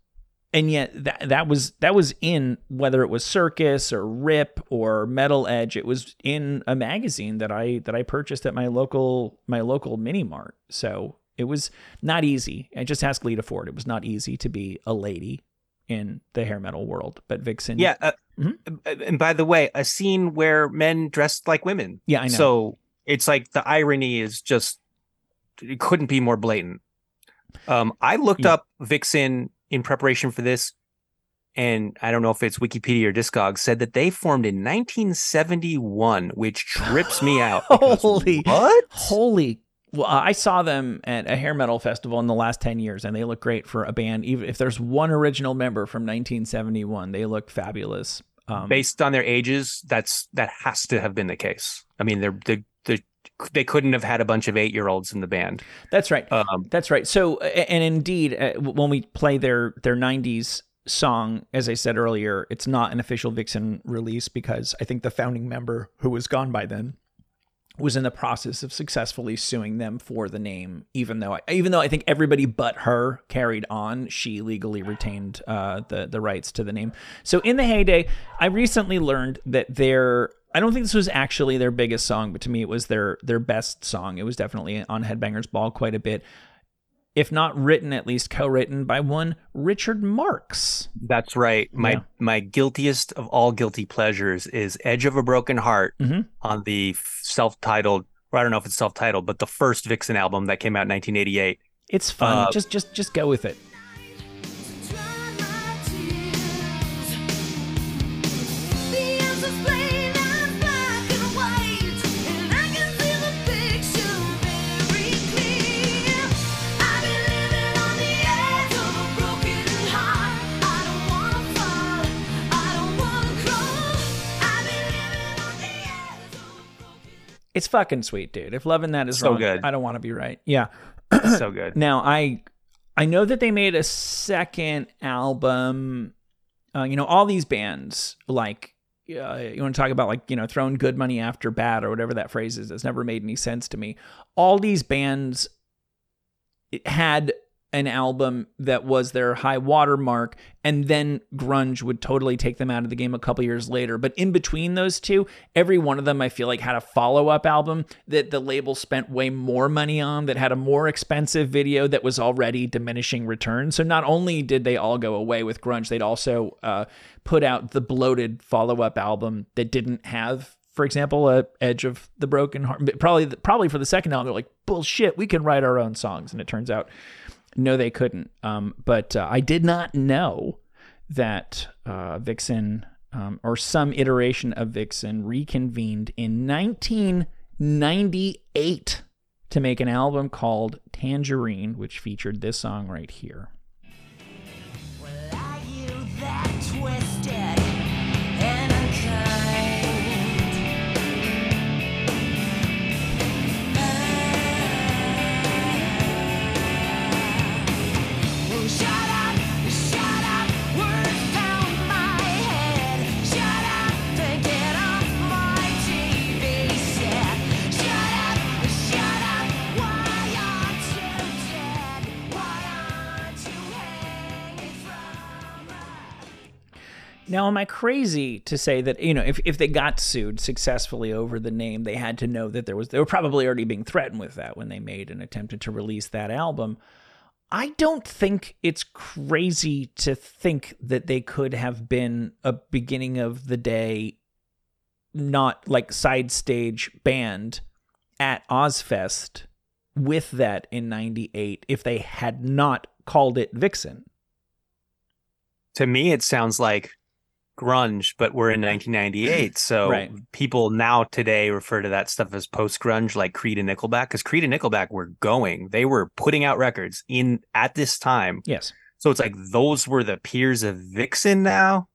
and yet that that was that was in whether it was circus or rip or metal edge it was in a magazine that i that i purchased at my local my local mini mart so it was not easy i just asked lita ford it was not easy to be a lady in the hair metal world but vixen Yeah. Uh, Mhm. And by the way, a scene where men dressed like women. Yeah, I know. So it's like the irony is just, it couldn't be more blatant. Um, I looked Yeah. up Vixen in preparation for this, and I don't know if it's Wikipedia or Discogs, said that they formed in 1971, which trips me out. because Holy- What? Holy. Well, I saw them at a hair metal festival in the last 10 years, and they look great for a band. Even if there's one original member from 1971, they look fabulous. Um, Based on their ages, that's that has to have been the case. I mean, they're they they couldn't have had a bunch of eight year olds in the band. that's right. Um, That's right. So, and indeed, uh, when we play their their '90s song, as I said earlier, it's not an official Vixen release because I think the founding member, who was gone by then, was in the process of successfully suing them for the name. Even though, I, even though I think everybody but her carried on, she legally retained uh, the the rights to the name. So, in the heyday, I recently learned that their I don't think this was actually their biggest song, but to me, it was their their best song. It was definitely on Headbangers Ball quite a bit if not written, at least co-written by one Richard Marx. That's right. My Yeah. my guiltiest of all guilty pleasures is Edge of a Broken Heart Mhm. on the self-titled, or I don't know if it's self-titled, but the first Vixen album that came out in 1988. It's fun. Uh, just just just go with it. It's fucking sweet, dude. If loving that is So wrong, good. I don't want to be right. Yeah. so good. Now I I know that they made a second album. Uh, you know, all these bands like uh, you want to talk about like you know throwing good money after bad or whatever that phrase is. It's never made any sense to me. All these bands had an album that was their high watermark, and then grunge would totally take them out of the game a couple years later. But in between those two, every one of them I feel like had a follow up album that the label spent way more money on, that had a more expensive video that was already diminishing returns. So not only did they all go away with grunge, they'd also uh, put out the bloated follow up album that didn't have. For example, a Edge of the Broken Heart. Probably, probably for the second album, they're like, "Bullshit, we can write our own songs," and it turns out no, they couldn't. Um, but uh, I did not know that uh, Vixen um, or some iteration of Vixen reconvened in 1998 to make an album called Tangerine, which featured this song right here. Are am I crazy to say that you know if, if they got sued successfully over the name, they had to know that there was they were probably already being threatened with that when they made and attempted to release that album. I don't think it's crazy to think that they could have been a beginning of the day, not like side stage band at Ozzfest with that in '98 if they had not called it Vixen. To me, it sounds like grunge, but we're in 1998. So Right. people now today refer to that stuff as post grunge, like Creed and Nickelback, because Creed and Nickelback were going. They were putting out records in at this time. Yes. So it's like those were the peers of Vixen now.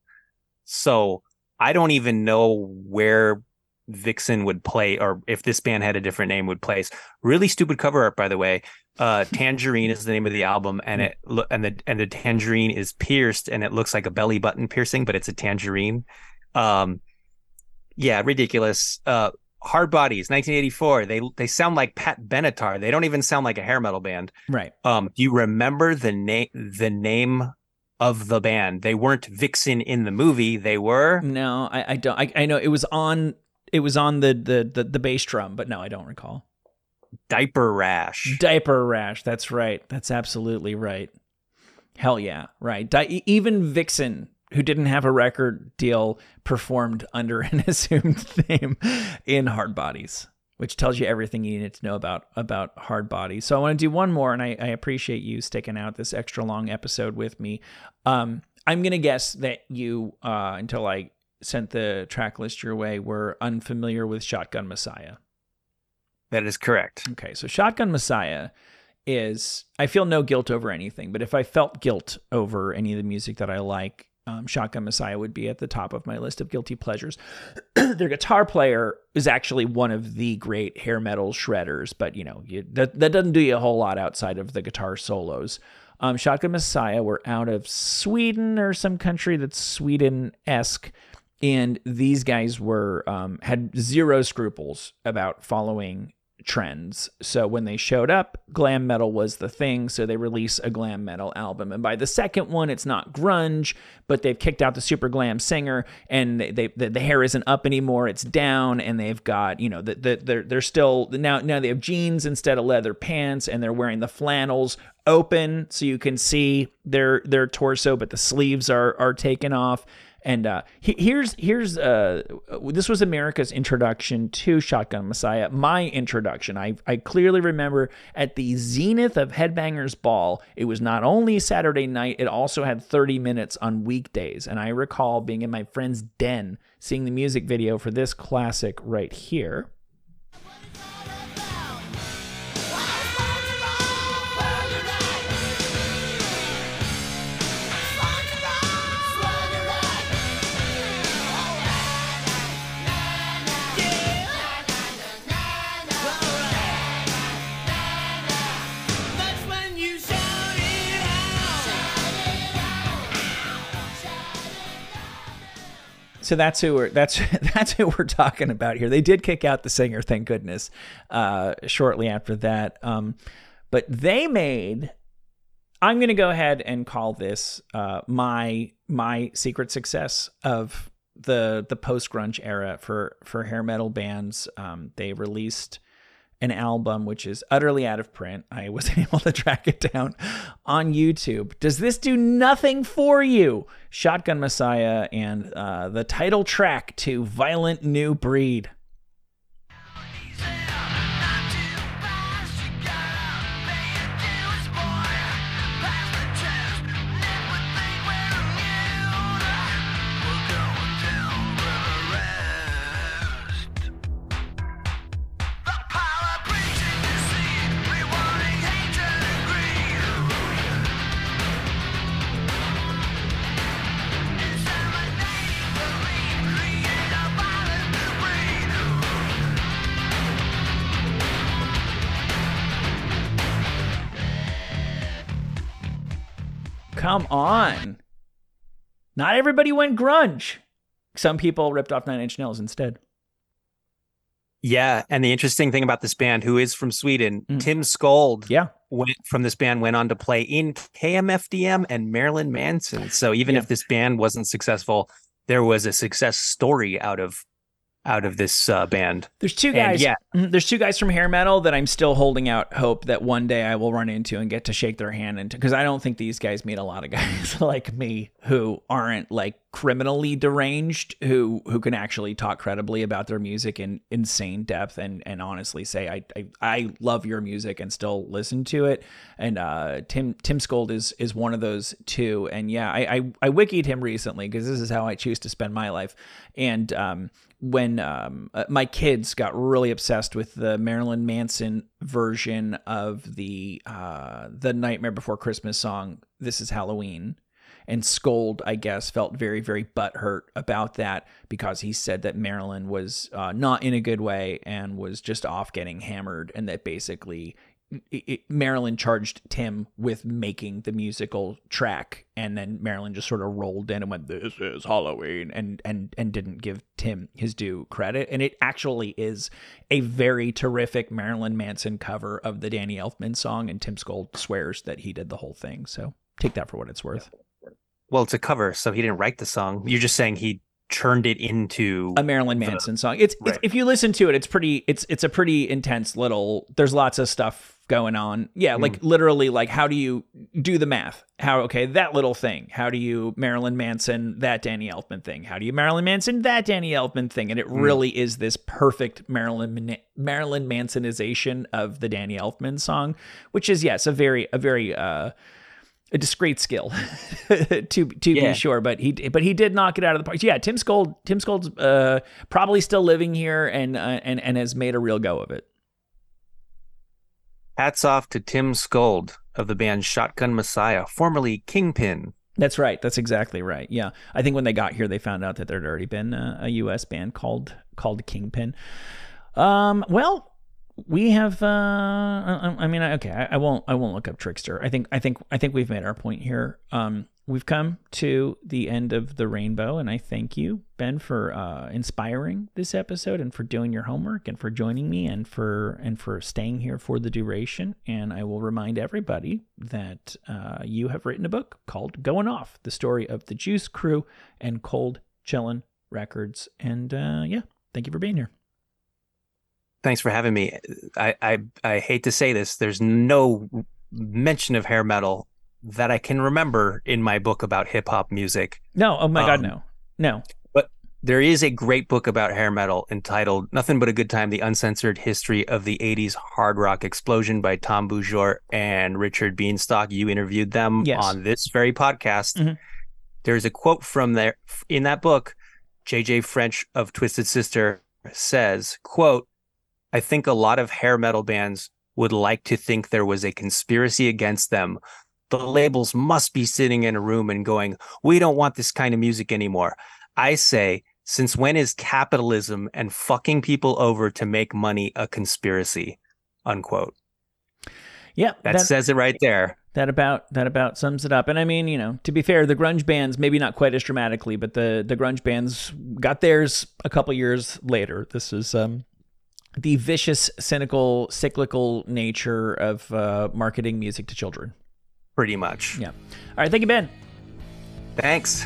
So I don't even know where Vixen would play or if this band had a different name would place. Really stupid cover art, by the way. Uh, Tangerine is the name of the album, and it lo- and the and the tangerine is pierced, and it looks like a belly button piercing, but it's a tangerine. Um, yeah, ridiculous. Uh, Hard Bodies, 1984. They they sound like Pat Benatar. They don't even sound like a hair metal band. Right. Um, do you remember the name the name of the band? They weren't Vixen in the movie. They were No, I, I don't. I, I know it was on. It was on the, the the the bass drum, but no, I don't recall. Diaper Rash. Diaper rash. That's right. That's absolutely right. Hell yeah. Right. Di- even Vixen, who didn't have a record deal, performed under an assumed name in Hard Bodies, which tells you everything you need to know about about Hard Bodies. So I want to do one more, and I, I appreciate you sticking out this extra long episode with me. Um, I'm gonna guess that you, uh, until I sent the track list your way, were unfamiliar with Shotgun Messiah. That is correct. Okay, so Shotgun Messiah is I feel no guilt over anything, but if I felt guilt over any of the music that I like, um, Shotgun Messiah would be at the top of my list of guilty pleasures. Their guitar player is actually one of the great hair metal shredders, but you know you, that that doesn't do you a whole lot outside of the guitar solos. Um, Shotgun Messiah were out of Sweden or some country that's Sweden esque, and these guys were um, had zero scruples about following trends. So when they showed up, glam metal was the thing. So they release a glam metal album. And by the second one, it's not grunge, but they've kicked out the super glam singer and they, they the, the hair isn't up anymore. It's down and they've got, you know, the, the, they're, they're still now, now they have jeans instead of leather pants and they're wearing the flannels open so you can see their, their torso, but the sleeves are, are taken off. And uh, he- here's here's uh, this was America's introduction to Shotgun Messiah. My introduction. I I clearly remember at the zenith of Headbangers Ball. It was not only Saturday night. It also had 30 minutes on weekdays. And I recall being in my friend's den, seeing the music video for this classic right here. So that's who we're that's that's who we're talking about here. They did kick out the singer, thank goodness, uh, shortly after that. Um, but they made. I'm going to go ahead and call this uh, my my secret success of the the post grunge era for for hair metal bands. Um, they released an album which is utterly out of print. I was able to track it down on YouTube. Does this do nothing for you? Shotgun Messiah and uh, the title track to Violent New Breed. Come on. Not everybody went grunge. Some people ripped off Nine Inch Nails instead. Yeah, and the interesting thing about this band, who is from Sweden, Mm. Tim Skold, Yeah. went from this band went on to play in KMFDM and Marilyn Manson. So even Yeah. if this band wasn't successful, there was a success story out of out of this uh, band. There's two And guys. yeah. Mhm, there's two guys from hair metal that I'm still holding out hope that one day I will run into and get to shake their hand into because I don't think these guys meet a lot of guys like me who aren't like criminally deranged who who can actually talk credibly about their music in insane depth and and honestly say I I, I love your music and still listen to it. And uh, Tim Tim Skold is is one of those two. And yeah, I I, I wikied him recently because this is how I choose to spend my life. And um, when um, uh, my kids got really obsessed with the Marilyn Manson version of the uh, the Nightmare Before Christmas song, "This Is Halloween," and Skold, I guess, felt very very butthurt about that because he said that Marilyn was uh, not in a good way and was just off getting hammered, and that basically it, Marilyn charged Tim with making the musical track, and then Marilyn just sort of rolled in and went, "This is Halloween," and and and didn't give Tim his due credit. And it actually is a very terrific Marilyn Manson cover of the Danny Elfman song, and Tim Skold swears that he did the whole thing. So take that for what it's worth. Well, it's a cover, so he didn't write the song. You're just saying he turned it into a Marilyn Manson song. It's, it's if you listen to it, it's pretty. It's it's a pretty intense little. There's lots of stuff going on. Yeah, like literally, like how do you do the math? How okay that little thing? How do you Marilyn Manson that Danny Elfman thing? How do you Marilyn Manson that Danny Elfman thing? And it really is this perfect Marilyn Marilyn Mansonization of the Danny Elfman song, which is yes a very a very uh a discreet skill to to Yeah. be sure but he but he did knock it out of the park yeah tim skold tim skold's uh probably still living here and uh, and and has made a real go of it hats off to Tim Skold of the band Shotgun Messiah, formerly Kingpin. that's right. That's exactly right. Yeah. I think when they got here they found out that there'd already been a, a us band called called kingpin. Um well we have uh I, I mean okay I, I won't i won't look up Trixter. I think i think i think we've made our point here. Um we've come to the end of the rainbow and i thank you ben for uh inspiring this episode and for doing your homework and for joining me and for and for staying here for the duration. And i will remind everybody that uh you have written a book called going off the story of the juice crew and cold chillin records. And uh yeah thank you for being here Thanks for having me. I, I I hate to say this, there's no mention of hair metal that I can remember in my book about hip hop music. no oh my god no, no But There is a great book about hair metal entitled Nothing But a Good Time The Uncensored History of the 80s Hard Rock Explosion by Tom Beaujour and Richard Bienstock. You interviewed them Yes. on this very podcast. Mhm. There's a quote from there in that book. Jay Jay French of Twisted Sister says, quote, I think a lot of hair metal bands would like to think there was a conspiracy against them. The labels must be sitting in a room and going, we don't want this kind of music anymore. I say, since when is capitalism and fucking people over to make money a conspiracy? Unquote. yeah That, says it right there. that about that about sums it up. And I mean, you know, to be fair, the grunge bands maybe not quite as dramatically, but the the grunge bands got theirs a couple years later. This is um the vicious, cynical, cyclical nature of uh, marketing music to children. Pretty much. Yeah. All right, thank you, Ben. Thanks.